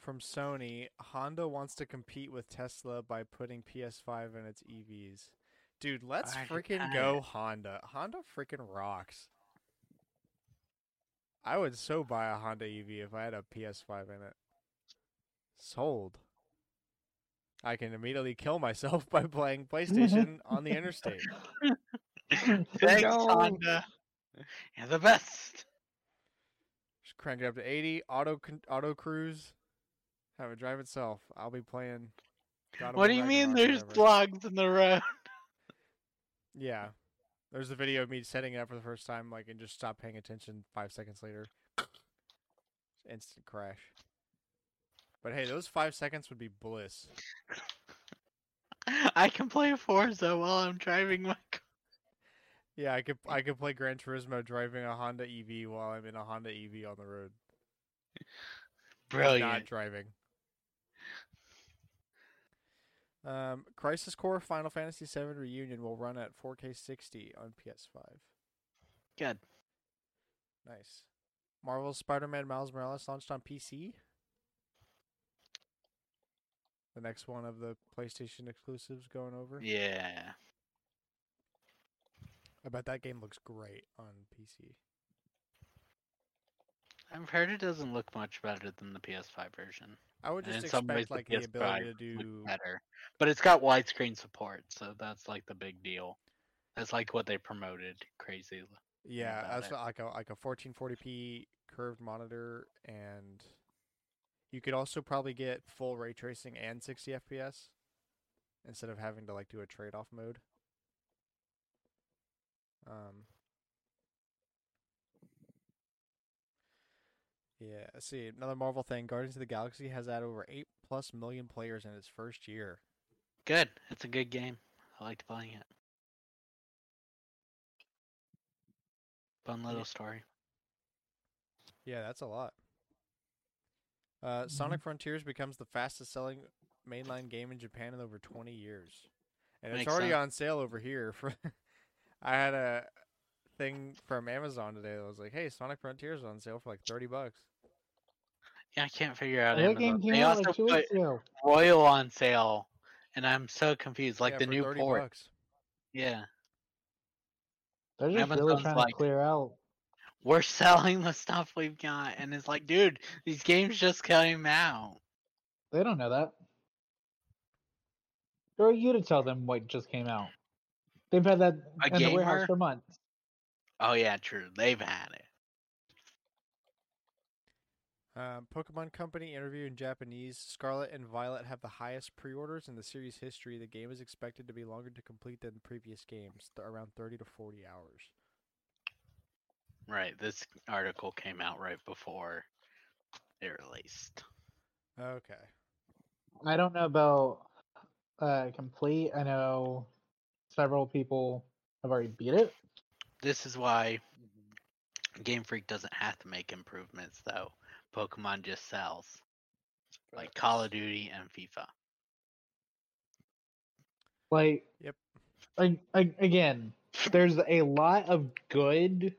S1: from Sony, Honda wants to compete with Tesla by putting PS5 in its EVs. Dude, let's
S2: I-
S1: freaking go Honda. Honda freaking rocks. I would so buy a Honda EV if I had a PS5 in it. Sold. I can immediately kill myself by playing mm-hmm. PlayStation on the interstate.
S2: Thanks,
S3: go.
S2: Honda. You're the best.
S1: Just crank it up to 80, auto auto cruise, have it drive itself. I'll be playing. God
S2: What do you mean there's
S1: whatever.
S2: slugs in the road?
S1: Yeah. There's a video of me setting it up for the first time, like, and just stop paying attention five seconds later. Instant crash. But hey, those five seconds would be bliss.
S2: I can play Forza while I'm driving my car.
S1: Yeah, I could I could play Gran Turismo driving a Honda EV while I'm in a Honda EV on the road.
S2: Brilliant.
S1: Not driving. Um, Crisis Core Final Fantasy VII Reunion will run at 4K 60 on PS5.
S2: Good.
S1: Nice. Marvel's Spider-Man Miles Morales launched on PC. The next one of the PlayStation exclusives going over.
S2: Yeah.
S1: I bet that game looks great on PC.
S2: I've heard it doesn't look much better than the PS5 version.
S1: I would just
S2: some ways,
S1: expect like
S2: the
S1: the ability to do
S2: better, but it's got widescreen support, so that's like the big deal. That's like what they promoted crazy.
S1: yeah, that's
S2: it.
S1: like a like a 1440p curved monitor and you could also probably get full ray tracing and 60 FPS instead of having to like do a trade-off mode. Um Yeah, let's see. Another Marvel thing, Guardians of the Galaxy has had over 8 plus million players in its first year.
S2: Good. It's a good game. I liked playing it. Fun little story.
S1: Yeah, that's a lot. Uh, Sonic Frontiers becomes the fastest selling mainline game in Japan in over 20 years. And it's already
S2: sense.
S1: on sale over here for I had a thing from Amazon today that was like, "Hey, Sonic Frontiers is on sale for like 30 bucks."
S2: Yeah, I can't figure out.
S3: That
S2: Amazon.
S3: came
S2: They
S3: out
S2: also
S3: like two
S2: put
S3: weeks.
S2: Royal on sale, and I'm so confused. Like
S1: Yeah,
S2: the
S1: for
S2: new
S1: 30
S2: port.
S1: bucks.
S2: Yeah,
S3: They're just really trying
S2: like-
S3: to clear out.
S2: We're selling the stuff we've got, and it's like, dude, these games just came out.
S3: They don't know that. Who are you to tell them what just came out? They've had that
S2: A
S3: in the warehouse for months.
S2: Oh yeah, true. They've had it.
S1: Um, Pokemon Company interview in Japanese. Scarlet and Violet have the highest pre-orders in the series history. The game is expected to be longer to complete than previous games, th- around 30 to 40 hours.
S2: Right. This article came out right before it released.
S1: Okay.
S3: I don't know about uh complete. I know several people have already beat it.
S2: This is why. Game Freak doesn't have to make improvements, though. Pokemon just sells, like Call of Duty and FIFA.
S3: Like,
S1: Yep.
S3: I, I, again, there's a lot of good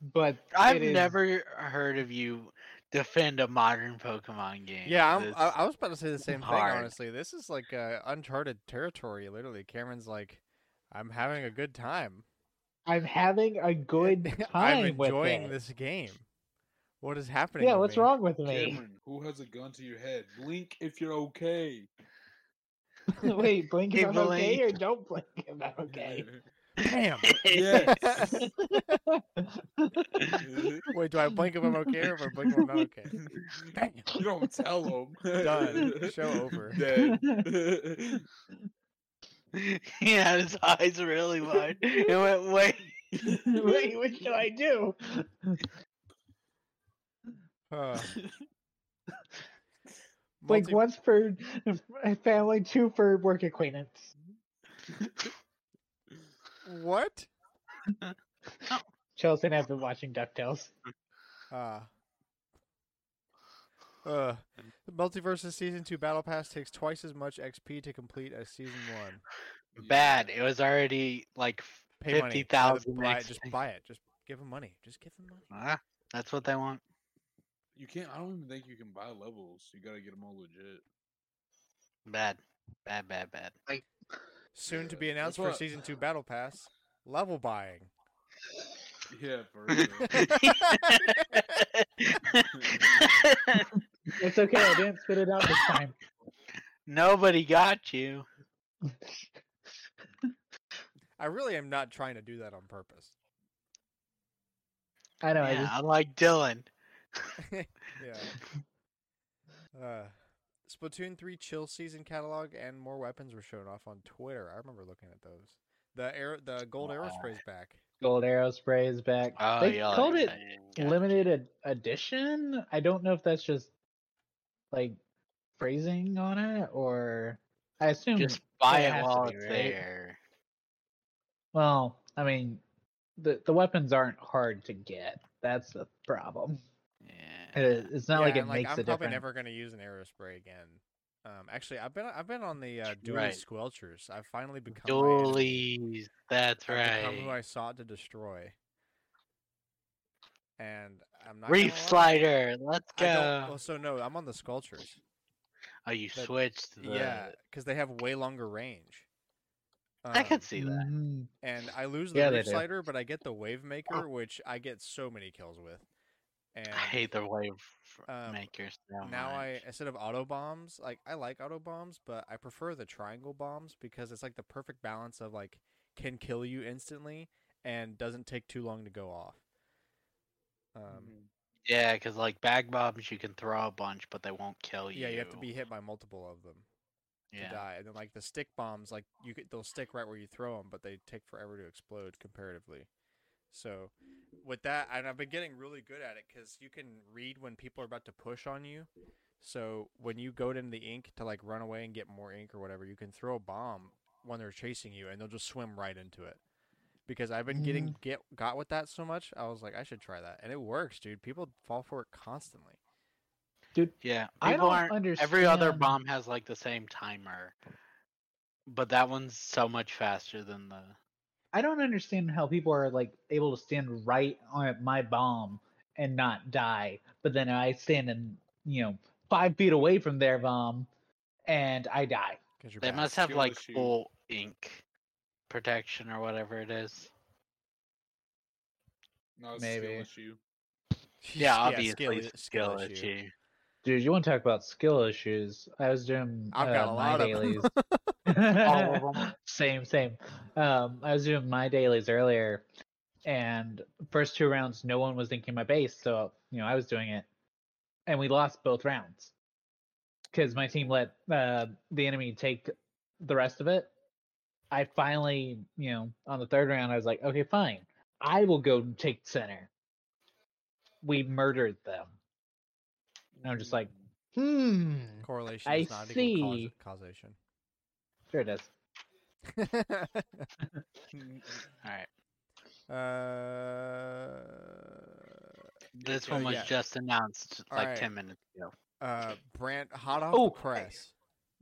S3: but
S2: I've
S3: it is-
S2: never heard of you defend a modern Pokemon game.
S1: Yeah, I'm, I, I was about to say the same thing. Honestly, this is like uh, uncharted territory. Literally, Cameron's like, "I'm having a good time.
S3: I'm having a good time
S1: I'm
S3: with
S1: enjoying
S3: it.
S1: this game. What is happening?
S3: Yeah, what's
S1: me?
S3: wrong with me?
S4: Cameron, who has a gun to your head? Blink if you're okay.
S3: Wait, blink if I'm okay or don't blink if I'm okay.
S1: Damn.
S4: yes.
S1: Wait, do I blink if I'm okay or if I blink if I'm not okay? Damn.
S4: You don't tell them.
S1: Done. Show over.
S4: Dead.
S2: he had his eyes really wide. It went wait.
S3: Wait, what should I do?
S1: Uh,
S3: Like once for family, two for work acquaintance.
S1: What?
S3: Chelsea and I have been watching DuckTales.
S1: Uh, uh, the Multiversus Season 2 Battle Pass takes twice as much XP to complete as Season 1.
S2: Bad. It was already like
S1: Pay money.
S2: 50,000
S1: Buy it,
S2: next
S1: Just buy it. Just give them money. Just give them money.
S2: ah, that's what they want.
S4: You can't. I don't even think you can buy levels. You gotta get them all legit.
S2: Bad. Bad, bad, bad.
S1: Soon to be announced for
S4: what-
S1: Season 2 Battle Pass. Level buying.
S4: Yeah, for real.
S3: It's okay, I didn't spit it out this time.
S2: Nobody got you.
S1: I really am not trying to do that on purpose.
S3: I know. Yeah, I
S2: Yeah,
S3: just,
S2: unlike Dylan.
S1: yeah. Uh, Splatoon 3 Chill Season catalog and more weapons were shown off on Twitter. I remember looking at those. The air, the gold arrow
S2: Wow.
S1: spray's back.
S3: gold arrow spray is back.
S2: Oh,
S3: they
S2: yeah,
S3: called it limited ed- edition. I don't know if that's just like phrasing on it or I assume
S2: Just buy
S3: it
S2: it while
S3: be,
S2: it's
S3: right?
S2: there.
S3: Well, I mean, the the weapons aren't hard to get. That's the problem.
S2: Yeah.
S3: It, it's not
S1: Yeah,
S3: like it
S1: and,
S3: makes
S1: I'm
S3: a
S1: probably
S3: difference.
S1: never going to use an aerospray again. Um, actually, I've been I've been on the uh, Dualie
S2: Right.
S1: squelchers. I've finally become my.
S2: Dualies. That's
S1: I've become who I sought to destroy. And I'm not gonna
S2: Reef slider. Let's go.
S1: well, so no, I'm on the sculptures.
S2: Oh, you
S1: that-
S2: switched. The...
S1: Yeah, because they have way longer range.
S2: I
S1: Um,
S2: could see that.
S3: Mhm.
S1: and I lose the
S3: Yeah, they
S1: reef
S3: do.
S1: slider, but I get the wave maker, which I get so many kills with. And
S2: I hate the wave
S1: um,
S2: makers so
S1: now I instead of auto bombs, like I like auto bombs, but I prefer the triangle bombs because it's like the perfect balance of like can kill you instantly and doesn't take too long to go off. Um,
S4: Mhm.
S2: Yeah, because like bag bombs, you can throw a bunch, but they won't kill you.
S1: yeah, you have to be hit by multiple of them to
S2: Yeah.
S1: die, and then like the stick bombs, like you could, they'll stick right where you throw them, but they take forever to explode comparatively. So with that, and I've been getting really good at it because you can read when people are about to push on you. So when you go into the ink to like run away and get more ink or whatever, you can throw a bomb when they're chasing you, and they'll just swim right into it. Because I've been getting mm. get got with that so much, I was like, I should try that, and it works, dude. People fall for it constantly.
S2: Dude, yeah,
S3: I don't
S2: aren't. Every other bomb has like the same timer, but that one's so much faster than the.
S3: I don't understand how people are like able to stand right on my bomb and not die, but then I stand in you know five feet away from their bomb and I die.
S1: Because
S2: They
S1: bad.
S2: must have
S4: skill
S2: like
S4: issue.
S2: full ink protection or whatever it is.
S4: No,
S3: Maybe.
S4: skill issue.
S2: Yeah,
S1: skill-
S2: obviously
S1: skill,
S2: skill, issue.
S3: Dude, you want to talk about skill issues? I was doing
S1: I've
S3: uh,
S1: got a
S3: my
S1: lot of
S3: dailies.
S1: them.
S2: All of 'em.
S3: Same, same. Um, I was doing my dailies earlier, and first two rounds, no one was thinking my base, so you know I was doing it, and we lost both rounds because my team let uh, the enemy take the rest of it. I finally, you know, on the third round, I was like, okay, fine, I will go take center. We murdered them. And I'm just like, hmm,
S1: Correlation
S3: I
S1: is not equal
S3: see.
S1: cause- causation.
S3: sure it is.
S2: All right,
S1: uh,
S2: this
S1: Uh,
S2: one was
S1: yeah.
S2: just announced like
S1: Alright.
S2: ten minutes ago.
S1: uh, Brand hot off
S3: Oh,
S1: the press.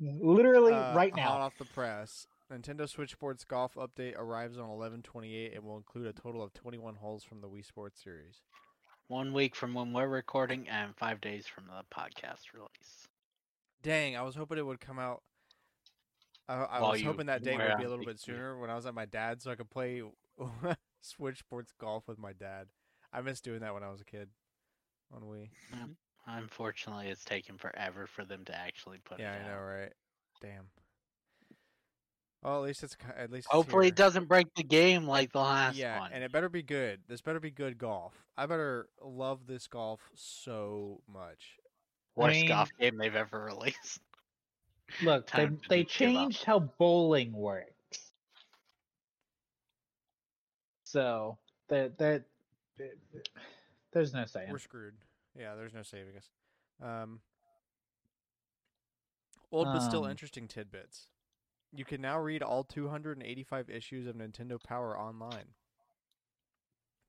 S3: Literally
S1: uh,
S3: right now.
S1: Hot off the press. Nintendo Switch Sports Golf update arrives on 11/28 and will include a total of 21 holes from the Wii Sports series.
S2: One week from when we're recording and five days from the podcast release.
S1: Dang, I was hoping it would come out. I, I was
S2: you
S1: hoping that date would be a little bit sooner when I was at my dad's, so I could play Switch Sports Golf with my dad. I miss doing that when I was a kid on Wii. Mm-hmm.
S2: Unfortunately, it's taken forever for them to actually put
S1: yeah,
S2: it
S1: I know, right? Damn. Well, at least it's ki- at least.
S2: Hopefully,
S1: here.
S2: it doesn't break the game like the last
S1: yeah,
S2: one.
S1: and it better be good. This better be good golf. I better love this golf so much.
S2: Worst
S3: mean-
S2: golf game they've ever released.
S3: Look, they they changed how bowling works. So that that there's no saying.
S1: We're screwed. Yeah, there's no saving us. Um, old but still
S3: Um,
S1: interesting tidbits. You can now read all 285 issues of Nintendo Power online.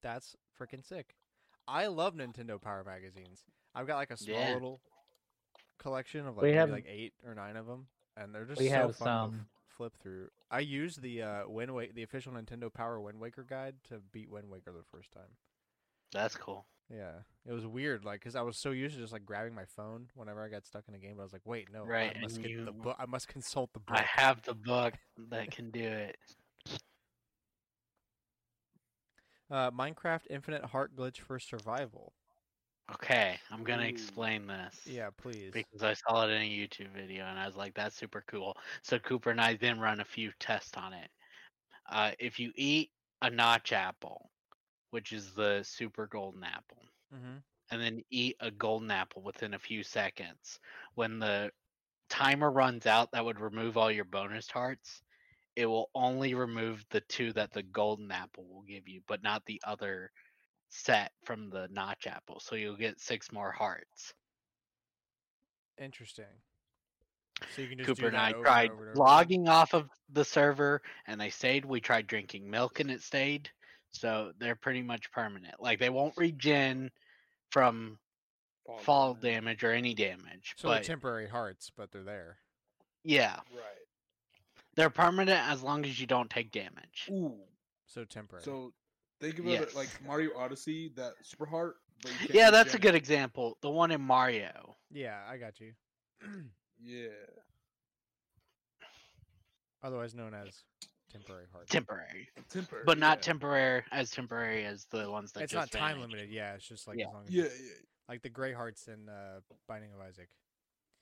S1: That's freaking sick. I love Nintendo Power magazines. I've got like a small
S2: Yeah.
S1: little collection of like
S3: We
S1: maybe
S3: have-
S1: like eight or nine of them, and they're just
S3: we
S1: so
S3: have
S1: fun to f-
S3: some-
S1: flip through. I used the uh, Wind Waker, the official Nintendo Power Wind Waker guide to beat Wind Waker the first time.
S2: That's cool.
S1: Yeah, it was weird, like, cause I was so used to just like grabbing my phone whenever I got stuck in a game. But I was like, wait, no,
S2: Right,
S1: I must get the book. I must consult the book.
S2: I have the book that can do it.
S1: Uh, Minecraft Infinite Heart Glitch for Survival.
S2: Okay, I'm gonna
S4: Ooh.
S2: explain this.
S1: Yeah, please.
S2: Because I saw it in a YouTube video and I was like, that's super cool. So Cooper and I then run a few tests on it. Uh, if you eat a notch apple, which is the super golden apple,
S1: Mm-hmm.
S2: and then eat a golden apple within a few seconds, when the timer runs out that would remove all your bonus hearts, it will only remove the two that the golden apple will give you, but not the other set from the notch apple. So you'll get six more hearts.
S1: Interesting. So you can just
S2: Cooper and I
S1: over
S2: tried
S1: over and over.
S2: logging off of the server and they stayed. We tried drinking milk and it stayed. So they're pretty much permanent. Like they won't regen from
S4: Fall
S2: fall
S4: damage.
S2: damage or any damage.
S1: So they're
S2: but
S1: temporary hearts, but they're there.
S2: yeah,
S4: Right.
S2: they're permanent as long as you don't take damage.
S4: Ooh.
S1: So temporary.
S4: So think about it like Mario Odyssey, that super heart. But you can't
S2: Yeah, that's a good example. The one in Mario.
S1: yeah, I got you.
S4: Yeah.
S1: Otherwise known as temporary hearts.
S2: Temporary.
S4: Temporary.
S2: But not
S4: yeah.
S2: temporary as temporary as the ones that
S1: it's not time
S2: vanish.
S1: limited. Yeah, it's just like
S2: Yeah.
S1: as long as
S4: Yeah,
S1: it's-
S4: yeah.
S1: like the gray hearts in uh, Binding of Isaac.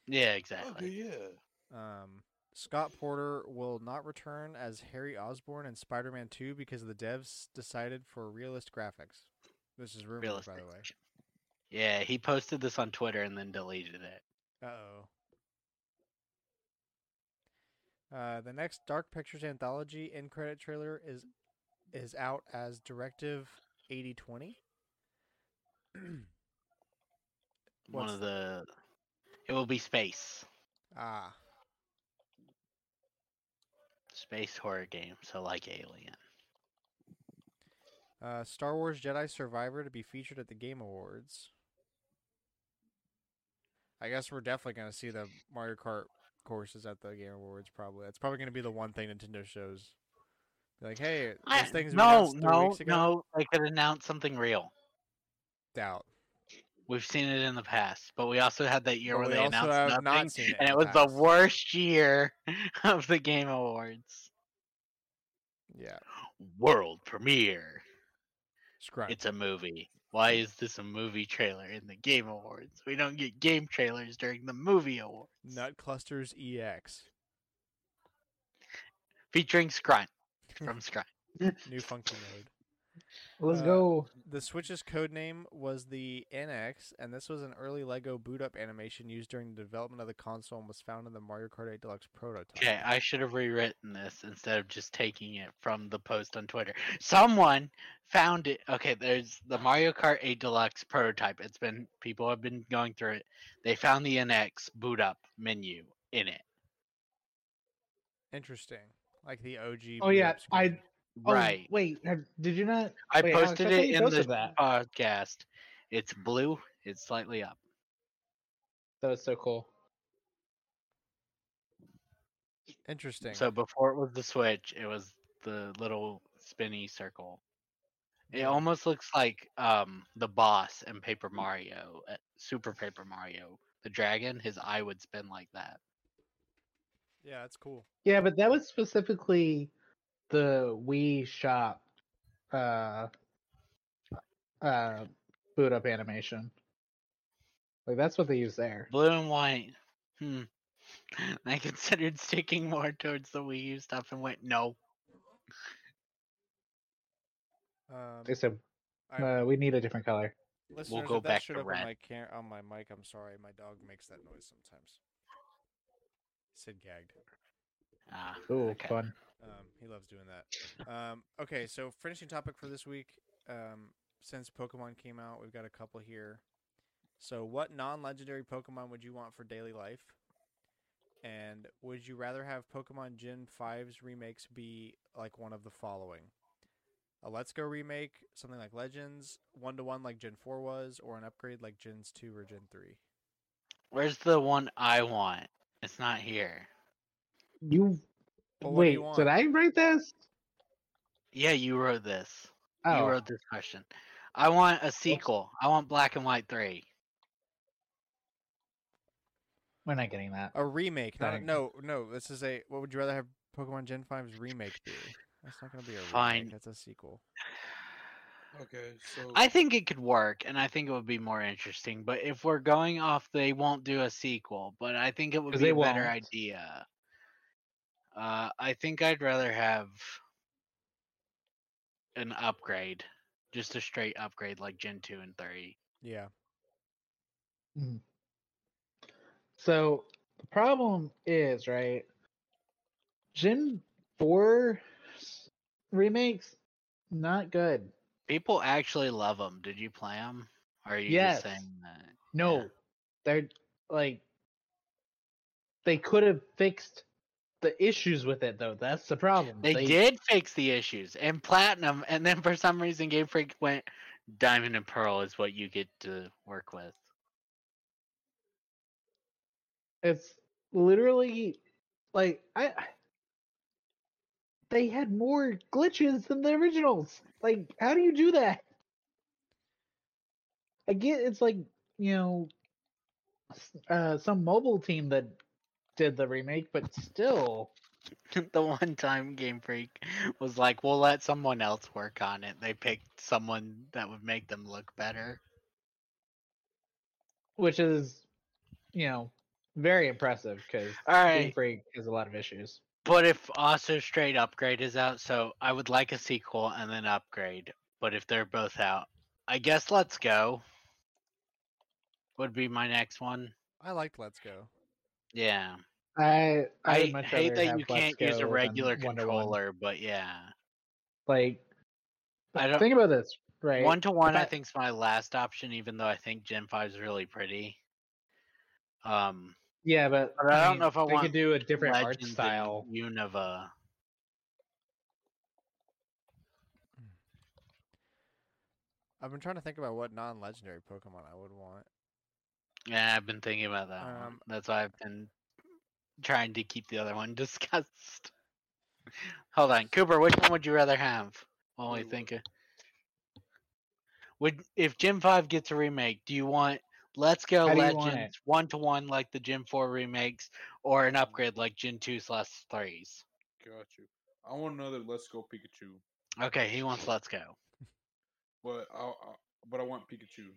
S2: Yeah,
S4: Okay,
S2: exactly.
S4: yeah.
S1: Um, Scott Porter will not return as Harry Osborn in Spider-Man 2 because the devs decided for realist graphics. This is rumored, by the way.
S2: Yeah, he posted this on Twitter and then deleted it.
S1: Uh-oh. Uh, the next Dark Pictures anthology end credit trailer is is out as Directive 8020.
S2: One of the. It will be space.
S1: ah,
S2: Space horror game, so like Alien.
S1: uh, Star Wars Jedi Survivor to be featured at the Game Awards. I guess we're definitely going to see the Mario Kart courses at the Game Awards. Probably that's probably going to be the one thing Nintendo shows. Like, hey,
S2: I-
S1: this thing's
S2: no,
S1: three
S2: no,
S1: weeks ago.
S2: no. They could announce something real.
S1: Doubt.
S2: We've seen it in the past, but we also had that year
S1: But
S2: where they announced nothing,
S1: not it
S2: and it
S1: the
S2: was the
S1: past.
S2: worst year of the Game Awards.
S1: Yeah,
S2: World premiere.
S1: scrap.
S2: It's a movie. Why is this a movie trailer in the Game Awards? We don't get game trailers during the movie awards.
S1: Nut Clusters EX.
S2: Featuring Scrunt from Scrunt.
S1: New function mode.
S3: Let's
S1: Uh,
S3: go.
S1: The Switch's code name was the NX, and this was an early LEGO boot up animation used during the development of the console and was found in the Mario Kart 8 Deluxe prototype.
S2: Okay, I should have rewritten this instead of just taking it from the post on Twitter. Someone found it. Okay, there's the Mario Kart 8 Deluxe prototype. It's been people have been going through it. They found the NX boot up menu in it.
S1: Interesting. Like the OG.
S3: Oh yeah,
S1: up screen.
S3: I oh,
S2: right.
S3: Wait, have, did you not?
S2: I
S3: wait,
S2: posted
S3: thought
S2: it
S3: you
S2: in the podcast. It's blue. It's slightly up.
S3: That was so cool.
S1: Interesting.
S2: So before it was the switch, it was the little spinny circle. It
S1: Yeah.
S2: almost looks like um the boss in Paper Mario, uh, Super Paper Mario. The dragon, his eye would spin like that.
S1: yeah, that's cool.
S3: Yeah, but that was specifically the Wii Shop uh uh boot up animation. Like that's what they use there.
S2: Blue and white. Hmm. I considered sticking more towards the Wii U stuff and went no.
S1: Um,
S3: They said
S1: I-
S3: uh, we need a different color.
S1: listeners,
S2: go
S1: if that
S2: back to
S1: up on
S2: red.
S1: my can- on my mic. I'm sorry, my dog makes that noise sometimes. Sid gagged.
S2: Ah,
S3: Ooh,
S2: okay.
S3: fun.
S1: Um, he loves doing that. Um, okay, so finishing topic for this week. Um, since Pokemon came out, we've got a couple here. So, what non-legendary Pokemon would you want for daily life? And would you rather have Pokemon Gen 5's remakes be like one of the following? A Let's Go remake, something like Legends, one to one like Gen 4 was, or an upgrade like Gens 2 or Gen 3?
S2: Where's the one I want? It's not here.
S3: You
S1: Well, what do
S3: wait,
S1: you want?
S3: did I write this?
S2: Yeah, you wrote this. You
S3: Oh,
S2: wrote this question. I want a sequel. I want Black and White 3.
S3: we're not getting that.
S1: A remake, not a, no, no. This is a. What would you rather have Pokemon Gen 5's remake be? That's not gonna be a
S2: Fine.
S1: remake. That's a sequel.
S4: Okay, so
S2: I think it could work, and I think it would be more interesting. But if we're going off, they won't do a sequel. But I think it would be a better
S3: won't.
S2: idea. Uh, I think I'd rather have an upgrade, just a straight upgrade like Gen two and three.
S1: Yeah.
S3: So the problem is, right? Gen 4 remakes not good.
S2: People actually love them. Did you play them? Or are you
S3: Yes.
S2: just saying that?
S3: No,
S2: Yeah.
S3: they're like they could have fixed the issues with it though. That's the problem.
S2: They, did fix the issues and platinum, and then for some reason Game Freak went diamond and pearl is what you get to work with.
S3: It's literally like I they had more glitches than the originals. Like, how do you do that? I get it's like, you know, uh, some mobile team that did the remake, but still,
S2: the one time Game Freak was like, "We'll let someone else work on it." They picked someone that would make them look better.
S3: which is, you know, very impressive because
S2: All
S3: Game Freak has a lot of issues.
S2: but if also straight upgrade is out, so I would like a sequel and then upgrade. But if they're both out, I guess Let's Go would be my next one.
S1: I liked Let's Go.
S2: Yeah,
S3: I
S2: I,
S3: would much
S2: hate that you can't use a regular controller, but yeah,
S3: Like,
S2: I don't-
S3: think about this, right?
S2: one to one I
S3: I-
S2: think's my last option, even though I think Gen Five is really pretty. Um,
S3: yeah, but,
S2: but I don't
S3: mean,
S2: know if I
S3: they
S2: want
S3: to do a different art
S2: Legends and
S3: style.
S2: Unova.
S1: I've been trying to think about what non-legendary Pokemon I would want.
S2: Yeah, I've been thinking about that. one.
S1: Um,
S2: That's why I've been trying to keep the other one discussed. Hold on, Cooper. Which one would you rather have? While we think. of- Would if Gen Five gets a remake, do you want Let's Go
S3: How do you want
S2: Legends one to one like the Gen Four remakes, or an upgrade like Gen Two slash threes?
S4: got you. I want another Let's Go Pikachu,
S2: Okay, he wants Let's Go.
S4: but I, I but I want Pikachu.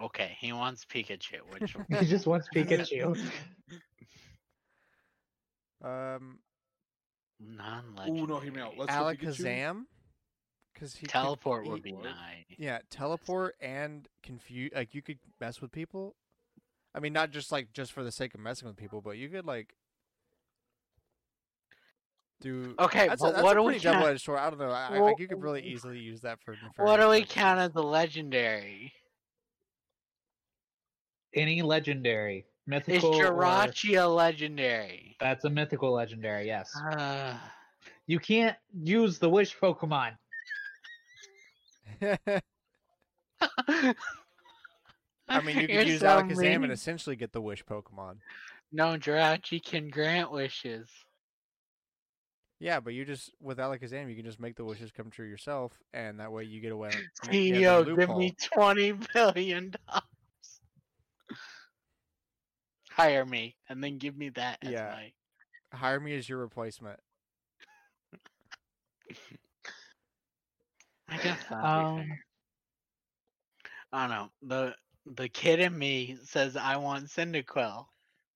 S2: Okay, he wants Pikachu, which
S3: he just wants Pikachu.
S1: Um,
S2: non-legendary.
S4: Ooh, no, hear me out. Let's
S1: Alakazam, because he
S2: Teleport
S1: he-
S2: would be nice.
S1: Yeah, teleport and confuse. Like you could mess with people. I mean, not just like just for the sake of messing with people, but you could like do.
S2: Okay,
S1: that's a, that's
S2: what
S1: a
S2: do we
S1: pretty
S2: count?
S1: double-edged sword. I don't know. I, I
S2: Well,
S1: think you could really easily use that for.
S2: What do we count as the legendary?
S3: Any legendary,
S2: Is
S3: mythical. or-
S2: Jirachi a legendary?
S3: That's a mythical legendary. Yes.
S2: Uh,
S3: You can't use the wish Pokemon.
S1: I mean, you could
S2: You're
S1: use
S2: so
S1: Alakazam
S2: mean.
S1: and essentially get the wish Pokemon.
S2: No, Jirachi can grant wishes.
S1: Yeah, but you just with Alakazam, you can just make the wishes come true yourself, and that way you get away. you- you have the
S2: CEO, give me twenty billion dollars. Hire me and then give me that as
S1: Yeah.
S2: my
S1: Hire me as your replacement.
S2: I guess that'd
S3: Um.
S2: I don't know. The the kid in me says I want Cyndaquil.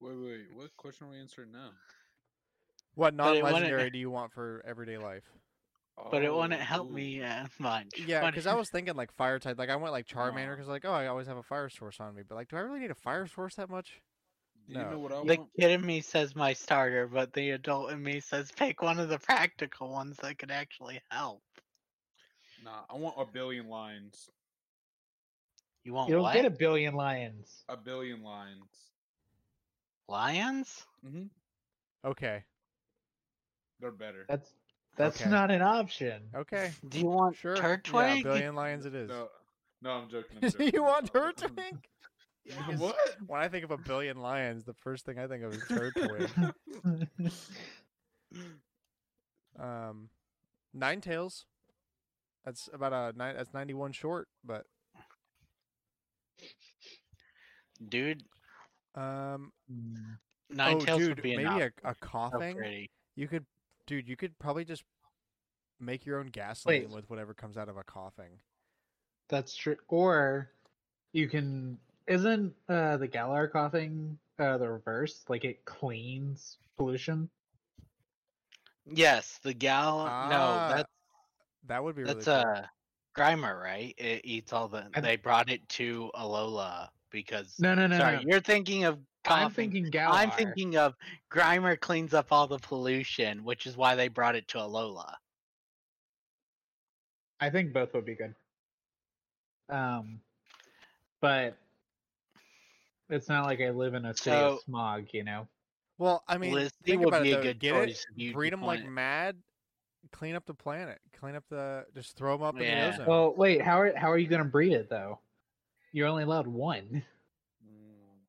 S4: Wait, wait. What question are we answering now?
S1: What
S2: But it wouldn't-
S1: non-legendary do you want for everyday life?
S2: But it wouldn't
S4: Oh,
S2: help
S4: ooh.
S2: me as much.
S1: Yeah, because I was thinking like fire type. Like I went like Charmander because like oh I always have a fire source on me, but like do I really need a fire source that much?
S4: Do you know what I
S2: the
S4: want?
S2: kid in me says my starter, but the adult in me says pick one of the practical ones that could actually help.
S4: Nah, I want a billion lines.
S2: You want
S3: You don't
S2: what?
S3: get a billion lions.
S4: A billion lines.
S2: Lions?
S4: Mm-hmm.
S1: Okay,
S4: They're better.
S3: That's that's
S1: Okay.
S3: not an option.
S1: okay,
S2: Do you want
S1: sure. Yeah,
S2: Turtwig?
S1: a billion lions it is.
S4: No, no, I'm joking. I'm joking.
S1: you want Turtwig?
S4: what?
S1: When I think of a billion lions, the first thing I think of is Turtwig. um, Ninetales. That's about a nine. That's ninety-one short, but
S2: Dude,
S1: um,
S2: Nine
S1: oh
S2: Tails
S1: dude,
S2: would be
S1: maybe
S2: enough.
S1: a, a Koffing.
S2: pretty.
S1: You could, dude. You could probably just make your own gasoline
S3: Wait.
S1: with whatever comes out of a Koffing.
S3: That's true. Or you can isn't uh the Galar Koffing uh the reverse? Like it cleans pollution.
S2: Yes, the gal.
S1: Ah,
S2: no, that's
S1: That would be really
S2: that's
S1: cool.
S2: uh Grimer, right? It eats all the.
S3: I-
S2: They brought it to Alola because.
S3: No, no, no.
S2: sorry,
S3: no.
S2: you're thinking of.
S3: Koffing.
S2: I'm
S3: thinking Galar.
S2: I'm thinking of Grimer cleans up all the pollution, which is why they brought it to Alola.
S3: I think both would be good. Um, but it's not like I live in a city
S2: So-
S3: of smog, you know.
S1: Well, I mean,
S2: Blissey
S1: think
S2: would
S1: about
S2: be
S1: it.
S2: a
S1: Though.
S2: good
S1: Get
S2: choice
S1: it,
S2: if you
S1: breed them like
S2: want-
S1: mad, clean up the planet, clean up the, just throw them up in the ozone.
S3: Well, wait, how are how are you gonna breed it though? You're only allowed one.
S4: Mm.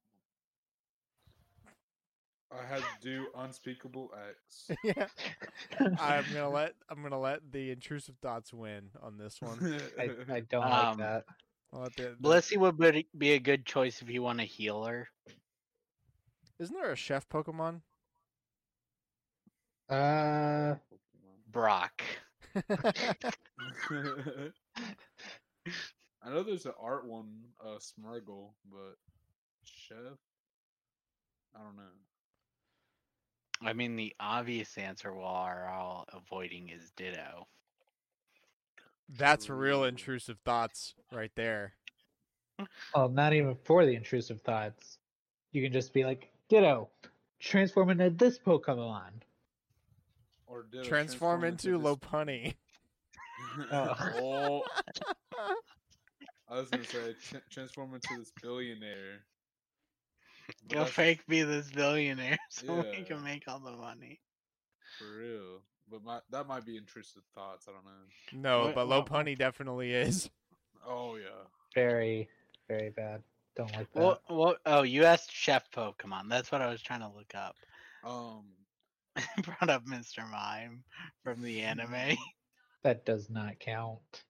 S4: I had to do unspeakable acts.
S1: yeah, I'm gonna let I'm gonna let the intrusive thoughts win on this one.
S3: I, I don't
S2: Um,
S3: like that.
S1: I'll the, the-
S2: Blissey would be- be a good choice if you want a healer.
S1: Isn't there a chef Pokemon?
S3: Uh,
S2: Brock.
S4: I know there's an art one, uh, Smeargle, but chef. I don't know.
S2: I mean, the obvious answer while we're all avoiding is Ditto.
S1: That's real intrusive thoughts right there.
S3: well, not even for the intrusive thoughts. You can just be like, Ditto, transform into this Pokemon.
S4: Or did I
S1: Transform into
S4: this-
S1: Lopunny.
S4: oh, I was gonna say tra- transform into this billionaire.
S2: Go fake be this billionaire so we can make all the money.
S4: for real. But my that might be intrusive thoughts. I don't know.
S1: No,
S2: What-
S1: but
S2: what-
S1: Lopunny definitely is.
S4: Oh yeah.
S3: Very, very bad. Don't like that.
S2: What? What? Oh, you asked Chef Pokemon. That's what I was trying to look up.
S4: Um.
S2: Brought up Mr. Mime from the anime.
S3: That does not count.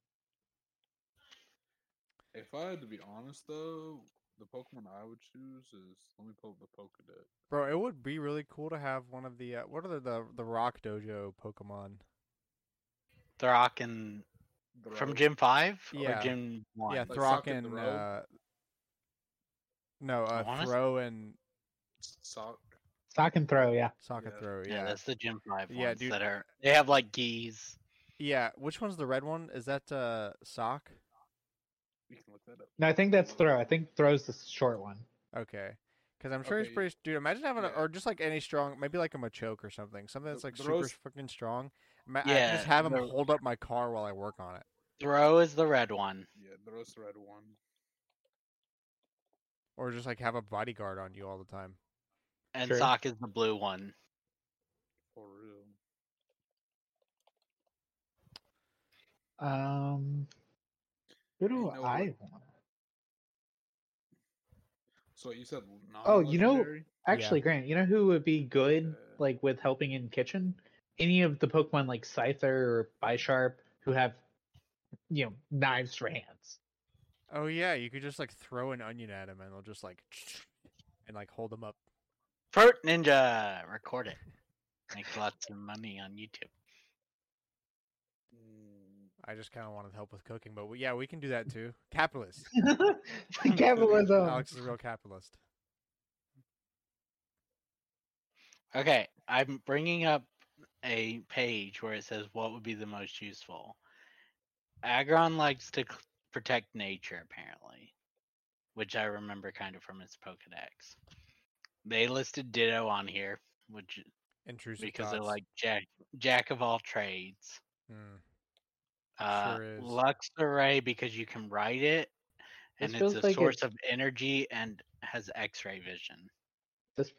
S4: If I had to be honest though, the Pokemon I would choose is let me pull up the Pokedex.
S1: Bro, it would be really cool to have one of the uh, what are the, the the Rock Dojo Pokemon?
S2: Throh and from Gym Five
S1: Yeah.
S2: or Gym One.
S1: Yeah,
S4: Like
S1: Throh
S4: Sawk and
S1: and
S4: Throh?
S1: uh, no, uh,
S2: Honest-
S1: Throh and
S4: Sawk.
S3: Sawk and Throh, yeah.
S1: Sawk
S4: Yeah.
S1: Throh.
S2: yeah,
S1: Yeah,
S2: that's the Gym Five
S1: Yeah, dude.
S2: that are. They have like geese.
S1: yeah. Which one's the red one? Is that uh Sawk?
S4: We can look that up.
S3: No, I think that's Throh. I think Throh's the short one.
S1: Okay. Because I'm sure he's pretty. Dude, imagine having a, or just like any strong, maybe like a Machoke or something, something that's like
S4: the
S1: super fucking strong. Ma- I
S2: Yeah,
S1: just have him
S2: the-
S1: hold up my car while I work on it,
S2: Throh is the red one.
S4: Yeah, Throh's the red one.
S1: or just like have a bodyguard on you all the time.
S2: And
S3: Sure.
S2: Sawk is the blue one.
S4: For real.
S3: Um, who do
S4: know?
S3: I want?
S4: So you said
S3: Oh, you know-
S4: non-legendary?
S3: Actually, Grant, you know who would be good, like with helping in kitchen? any of the Pokemon like Scyther or Bisharp who have you know knives for hands.
S1: Oh yeah, you could just like throw an onion at him and they'll just like and like hold him up.
S2: Fruit Ninja, record it. Make lots of money on YouTube.
S1: I just kind of wanted help with cooking, but we, yeah, we can do that too. Capitalist.
S3: Capitalism.
S1: Alex is a real capitalist.
S2: Okay, I'm bringing up a page where it says what would be the most useful. Aggron likes to c- protect nature, apparently, which I remember kind of from his Pokedex. They listed Ditto on here, which
S1: Intrusive
S2: because they're like jack jack of all trades.
S1: Hmm.
S2: Uh,
S1: Sure is.
S2: Luxray because you can ride it, and
S3: This
S2: it's a
S3: like
S2: source
S3: it's-
S2: of energy and has X-ray vision.
S3: This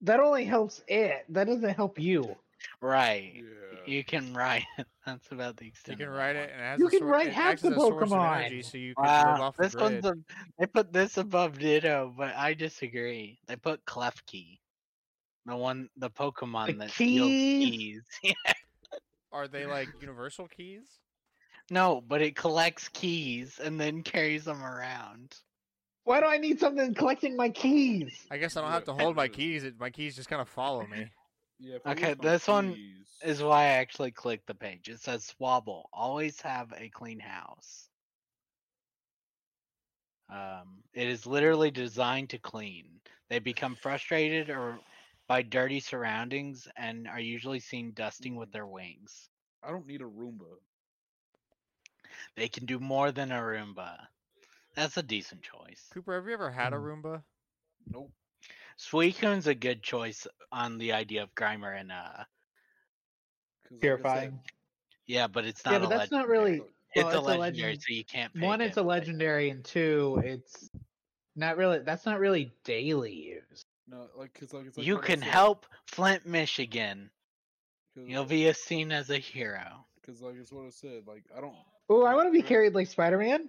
S3: that only helps it. That doesn't help you.
S2: Right.
S4: yeah.
S2: You can ride it. That's about the
S1: You
S2: extent.
S1: can ride it, and it has
S3: You
S1: a
S3: can
S1: sor-
S3: ride
S1: it
S3: half
S1: acts
S3: the
S1: as a source of
S3: Pokemon.
S1: energy, so you can live
S2: Wow,
S1: off the
S2: this one's a, they put this above Ditto, but I disagree. They put Klefki, the one, the Pokemon
S3: The
S2: that steals
S3: keys?
S2: keys.
S1: Are they like universal keys?
S2: no, but it collects keys and then carries them around.
S3: Why do I need something collecting my keys?
S1: I guess I don't have to hold my keys. It, my keys just kind of follow me.
S4: Yeah,
S2: Okay,
S4: lose my
S2: this one Is why I actually clicked the page. It says Swablu, always have a clean house. Um, it is literally designed to clean. They become frustrated or by dirty surroundings and are usually seen dusting with their wings.
S4: I don't need a Roomba.
S2: They can do more than a Roomba. That's a decent choice.
S1: Cooper, have you ever had a
S3: Hmm.
S1: Roomba?
S4: Nope.
S2: Suicune's a good choice on the idea of Grimer and uh
S4: like
S3: Purifying.
S2: yeah, but it's not
S3: Yeah,
S2: a
S3: but that's not
S2: legendary.
S3: really.
S2: It's
S3: well,
S2: a
S3: it's
S2: legendary,
S3: legend-
S2: so you can't
S3: One,
S2: pick
S3: it's a
S2: it.
S3: legendary, and two, it's not really. That's not really daily use.
S4: No, like, cause like it's like
S2: you can
S4: said,
S2: help Flint, Michigan. You'll
S4: like-
S2: be as seen as a hero.
S4: Cause like it's what I said. Like I don't.
S3: Oh, I want to be
S4: Grant-
S3: carried like Spider Man.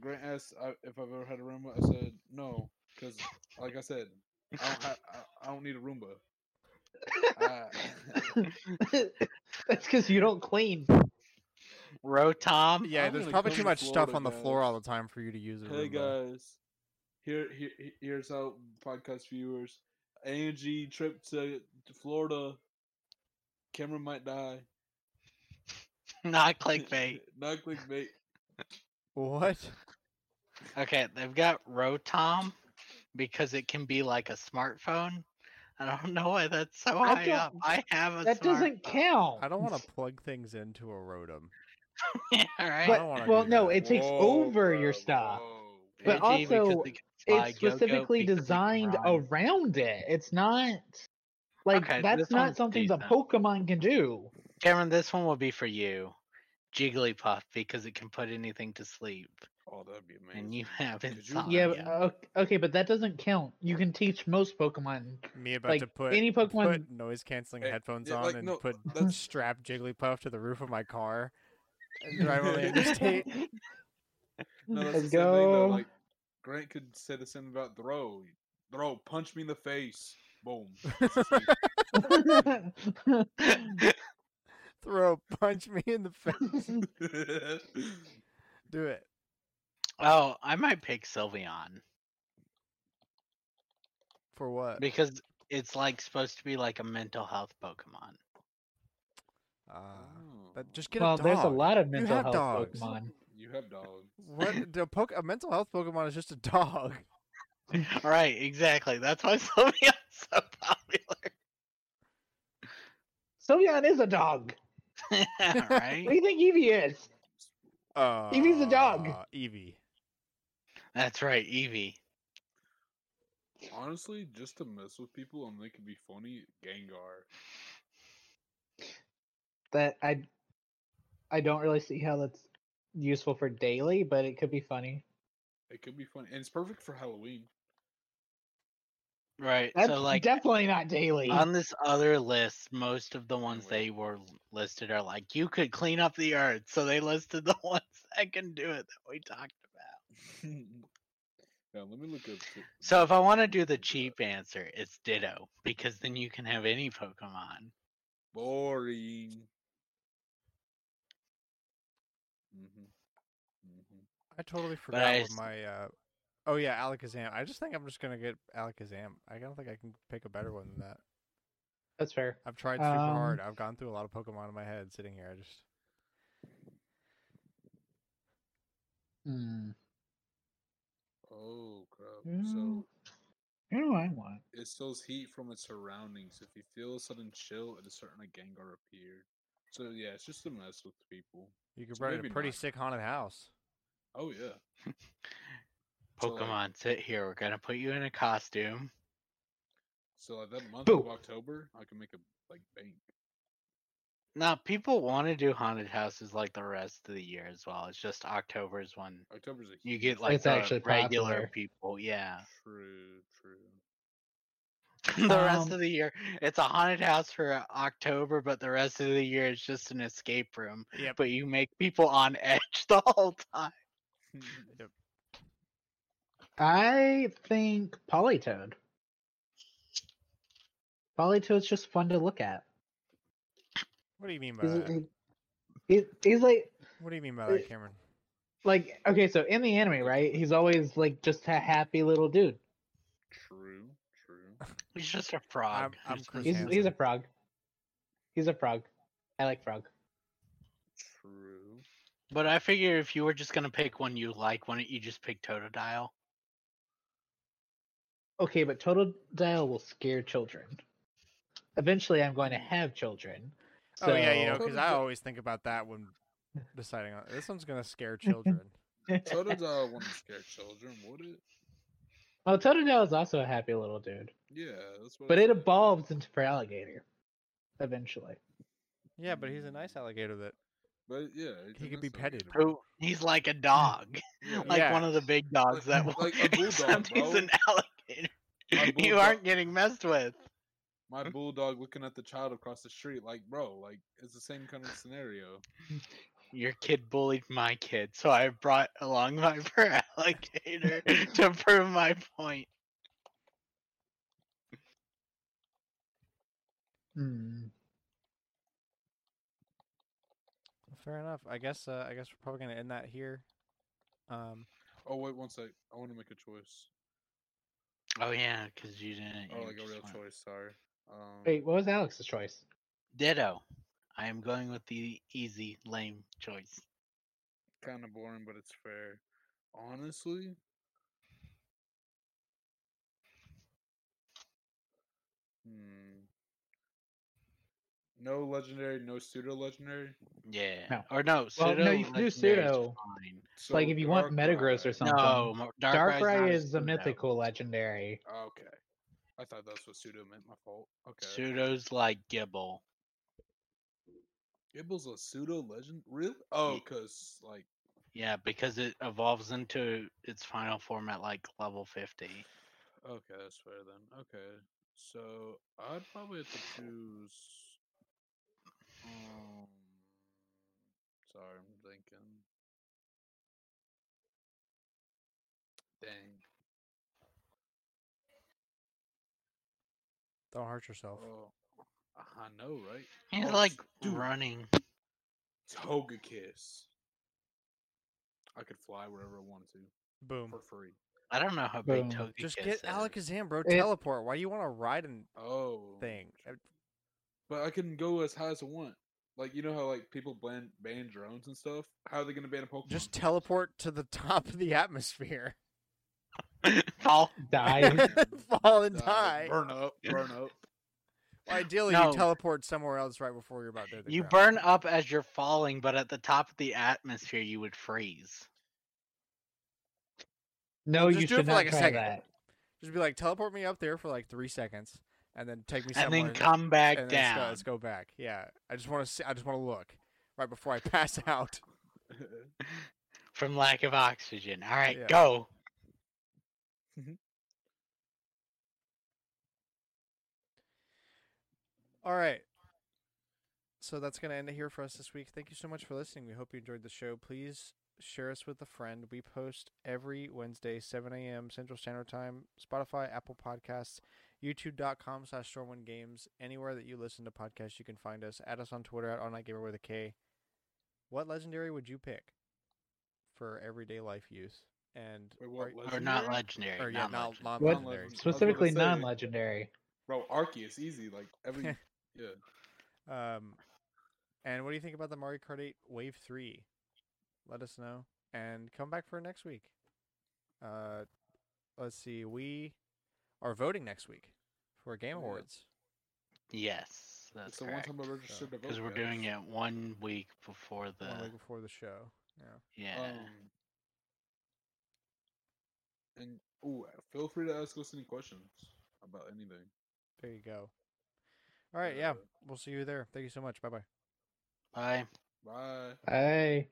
S4: Grant asked I, if I've ever had a Roomba. I said no, cause like I said, I don't. Ha- I, I don't need a Roomba. Uh,
S3: That's because you don't clean.
S2: Rotom.
S1: Yeah,
S4: I'm
S1: there's probably too
S4: to
S1: much stuff on the floor all the time for you to use a
S4: hey
S1: Roomba.
S4: guys, here, here, here's how podcast viewers. Angie trip to, to Florida. Cameron might die.
S2: Not clickbait.
S4: Not clickbait.
S1: What?
S2: Okay, they've got Rotom because it can be like a smartphone. I don't know why that's so
S3: I
S2: high up. I have a
S3: That doesn't count.
S1: I don't want to plug things into a Rotom.
S2: yeah, right.
S3: But well, no,
S1: that.
S3: it takes
S4: Whoa,
S3: over your stuff.
S4: whoa.
S3: but
S2: Pidgey because
S3: also,
S2: it can fly,
S3: It's specifically
S2: because
S3: designed
S2: run.
S3: around it. It's not like
S2: Okay,
S3: that's
S2: this
S3: not
S2: one's
S3: something the. Pokemon can do.
S2: Cameron, this one will be for you. Jigglypuff because it can put anything to sleep,
S4: Oh, that'd be amazing.
S2: and you have
S4: Could you-
S2: insomnia.
S3: Yeah, but, okay, but that doesn't count. You can teach most Pokemon.
S1: Me about
S3: Like,
S1: to put
S3: any Pokemon-
S1: put noise canceling headphones
S4: yeah,
S1: on
S4: like,
S1: and
S4: no,
S1: put
S4: that's-
S1: strap Jigglypuff to the roof of my car and drive on the interstate.
S4: No, that's
S3: Let's
S4: the same thing though.
S3: go.
S4: Like Grant could say the same about Throh. Throh, punch me in the face. Boom. It's the same.
S1: Throh punch me in the face. Do it.
S2: oh, I might pick Sylveon
S1: For what?
S2: because it's like supposed to be like a mental health Pokemon.
S1: Uh,
S4: Oh,
S1: but just get
S3: well,
S1: a dog.
S3: there's a lot of mental health
S1: dogs.
S3: Pokemon.
S4: You have dogs.
S1: What? The poke, a mental health Pokemon is just a dog.
S2: right, exactly. That's why Sylveon's so popular.
S3: Sylveon is a dog.
S2: right?
S3: What do you think Eevee is?
S1: Uh,
S3: Eevee's a dog.
S1: Eevee.
S2: That's right, Eevee.
S4: Honestly, just to mess with people and make it be funny, Gengar.
S3: That I, I don't really see how that's useful for daily, but it could be funny.
S4: It could be funny, and it's perfect for Halloween.
S2: Right.
S3: That's
S2: so like
S3: definitely not daily.
S2: on this other list, most of the ones they were listed are like you could clean up the earth. So they listed the ones that can do it that we talked about.
S4: Yeah, let me look up.
S2: So if I want to do the cheap answer, it's Ditto because then you can have any Pokemon.
S4: Boring. Mm-hmm. Mm-hmm.
S1: I totally forgot
S2: I
S1: what
S2: s-
S1: my. Uh... Oh yeah, Alakazam. I just think I'm just gonna get Alakazam. I don't think I can pick a better one than that.
S3: That's fair.
S1: I've tried super hard.
S3: Um,
S1: I've gone through a lot of Pokemon in my head sitting here. I just
S3: Hmm.
S4: Oh crap!
S3: Mm.
S4: So
S3: You know what I want?
S4: it steals heat from its surroundings. If you feel a sudden chill, it is certain a Gengar appeared. So yeah, it's just to mess with people.
S1: you could
S4: So
S1: run in a pretty
S4: not.
S1: sick haunted house.
S4: Oh yeah. So, like-
S2: Pokemon, sit here. We're gonna put you in a costume.
S4: So like that month
S3: Boo.
S4: of October, I can make a like bank.
S2: Now, people want to do haunted houses like the rest of the year as well. It's just October is when
S4: October's a
S2: you get like
S3: It's
S2: the
S3: actually
S2: regular
S3: popular.
S2: people. Yeah.
S4: True, true.
S2: the rest
S3: Um,
S2: of the year, it's a haunted house for uh, October, but the rest of the year is just an escape room.
S1: Yeah.
S2: But you make people on edge the whole time.
S3: I think Politoed. Politoed's just fun to look at.
S1: What do you mean by
S3: He's,
S1: that?
S3: he- he- he's like
S1: What do you mean by that, Cameron?
S3: like okay, so in the anime, right? He's always like just a happy little dude.
S4: true, true.
S2: He's just a frog.
S1: I'm
S2: who's
S1: Chris
S3: He's he's a frog. He's a frog. I like frog.
S4: True.
S2: But I figure if you were just gonna pick one you like, why don't you just pick Totodile?
S3: Okay, but Totodile will scare children. Eventually, I'm going to have children.
S1: Oh yeah, you know, because I always think about that when deciding on this one's gonna scare children.
S4: Totodile wouldn't scare children, would it?
S3: Well, Totodile is also a happy little dude,
S4: Yeah, that's what.
S3: but it evolves into for alligator. Eventually,
S1: yeah, but he's a nice alligator that
S4: But yeah, it's
S1: He
S4: a
S1: could be petted.
S2: Who he's like a dog.
S4: Yeah.
S2: like
S1: Yeah.
S2: one of the big dogs that
S4: Like-
S2: will
S4: like a bulldog,
S2: except he's an alligator. You aren't getting messed with.
S4: My bulldog looking at the child across the street, like, bro, like it's the same kind of scenario.
S2: Your kid bullied my kid, so I brought along my fur alligator to prove my point.
S3: hmm.
S1: Fair enough. I guess uh, I guess we're probably gonna end that here. Um,
S4: Oh wait, one sec. I want to make a choice.
S2: Oh yeah, because you didn't.
S4: Oh,
S2: you
S4: like a real
S2: went-
S4: choice. Sorry. Um,
S3: wait, what was Alex's choice?
S2: Ditto. I am going with the easy, lame choice.
S4: kind of boring, but it's fair. Honestly, hmm. No legendary, no pseudo legendary.
S2: Yeah.
S3: No.
S2: Or no, pseudo.
S3: Well,
S2: pseudo.
S3: no, you can do pseudo.
S2: fine.
S4: So
S3: like if you want
S4: Darkrai-
S3: Metagross or something.
S2: No, Mo- Darkrai's
S3: Darkrai
S2: not
S3: is a
S2: pseudo.
S3: mythical legendary.
S4: Okay, I thought that's what pseudo meant. My fault. Okay.
S2: Pseudo's like Gible.
S4: Gible's a pseudo legend, really? Oh, cause like
S2: Yeah, because it evolves into its final form at like level 50.
S4: Okay, that's fair then. Okay, so I'd probably have to choose. Um, sorry, I'm thinking. Dang.
S1: don't hurt yourself.
S4: Oh, I know, right?
S2: He's
S4: Oh,
S2: like
S4: dude.
S2: running.
S4: Togekiss. I could fly wherever I wanted to
S1: Boom.
S4: for free.
S2: I don't know how big
S3: Boom.
S2: Togekiss
S1: Just get
S2: is.
S1: Alakazam, bro.
S3: It-
S1: Teleport. Why do you want to ride and
S4: Oh,
S1: thing?
S4: But I can go as high as I want. Like you know how like people ban ban drones and stuff. How are they gonna ban a Pokemon?
S1: Just teleport to the top of the atmosphere.
S2: Fall.
S3: Die.
S1: Fall and
S4: Die,
S1: die.
S4: burn up, burn up.
S1: Well, ideally,
S2: No.
S1: you teleport somewhere else right before you're about to.
S2: You
S1: ground.
S2: burn up as you're falling, but at the top of the atmosphere, you would freeze.
S3: No,
S1: Just
S3: you
S1: do it
S3: should
S1: for,
S3: not
S1: like, a second.
S3: that.
S1: Just be like, teleport me up there for like three seconds, and then take me somewhere, And
S2: then come back
S1: and then let's go-
S2: down.
S1: Let's go, back. Yeah, I just want to. see I just want to look right before I pass out.
S2: From lack of oxygen. All right,
S1: Yeah.
S2: go.
S1: All right. So that's going to end it here for us this week. Thank you so much for listening. We hope you enjoyed the show. Please share us with a friend. We post every Wednesday, 7 a.m. Central Standard Time. Spotify, Apple Podcasts, YouTube.com slash Stormwind Games. Anywhere that you listen to podcasts, you can find us. Add us on Twitter at All Night Gamer with a K. What legendary would you pick for everyday life use? And
S4: Wait, what,
S1: are-
S2: Or not
S4: Legendary?
S2: legendary.
S1: or yeah,
S2: not
S1: not
S2: legendary.
S1: non legendary.
S3: Specifically
S4: say-
S3: non-legendary.
S4: Bro, Arceus, easy. Like every yeah.
S1: Um, and what do you think about the Mario Kart 8 Wave 3? Let us know and come back for next week. Uh, let's see. We are voting next week for Game Awards.
S2: Yes, that's
S4: It's the one
S2: correct.
S4: time I registered to vote.
S2: Because we're doing it one week before the.
S1: One week before the show. Yeah.
S2: Yeah.
S4: Um, and oh, feel free to ask us any questions about anything.
S1: There you go. All right. Yeah.
S4: Uh,
S1: We'll see you there. Thank you so much. Bye bye.
S2: Bye.
S4: Bye.
S3: Hey.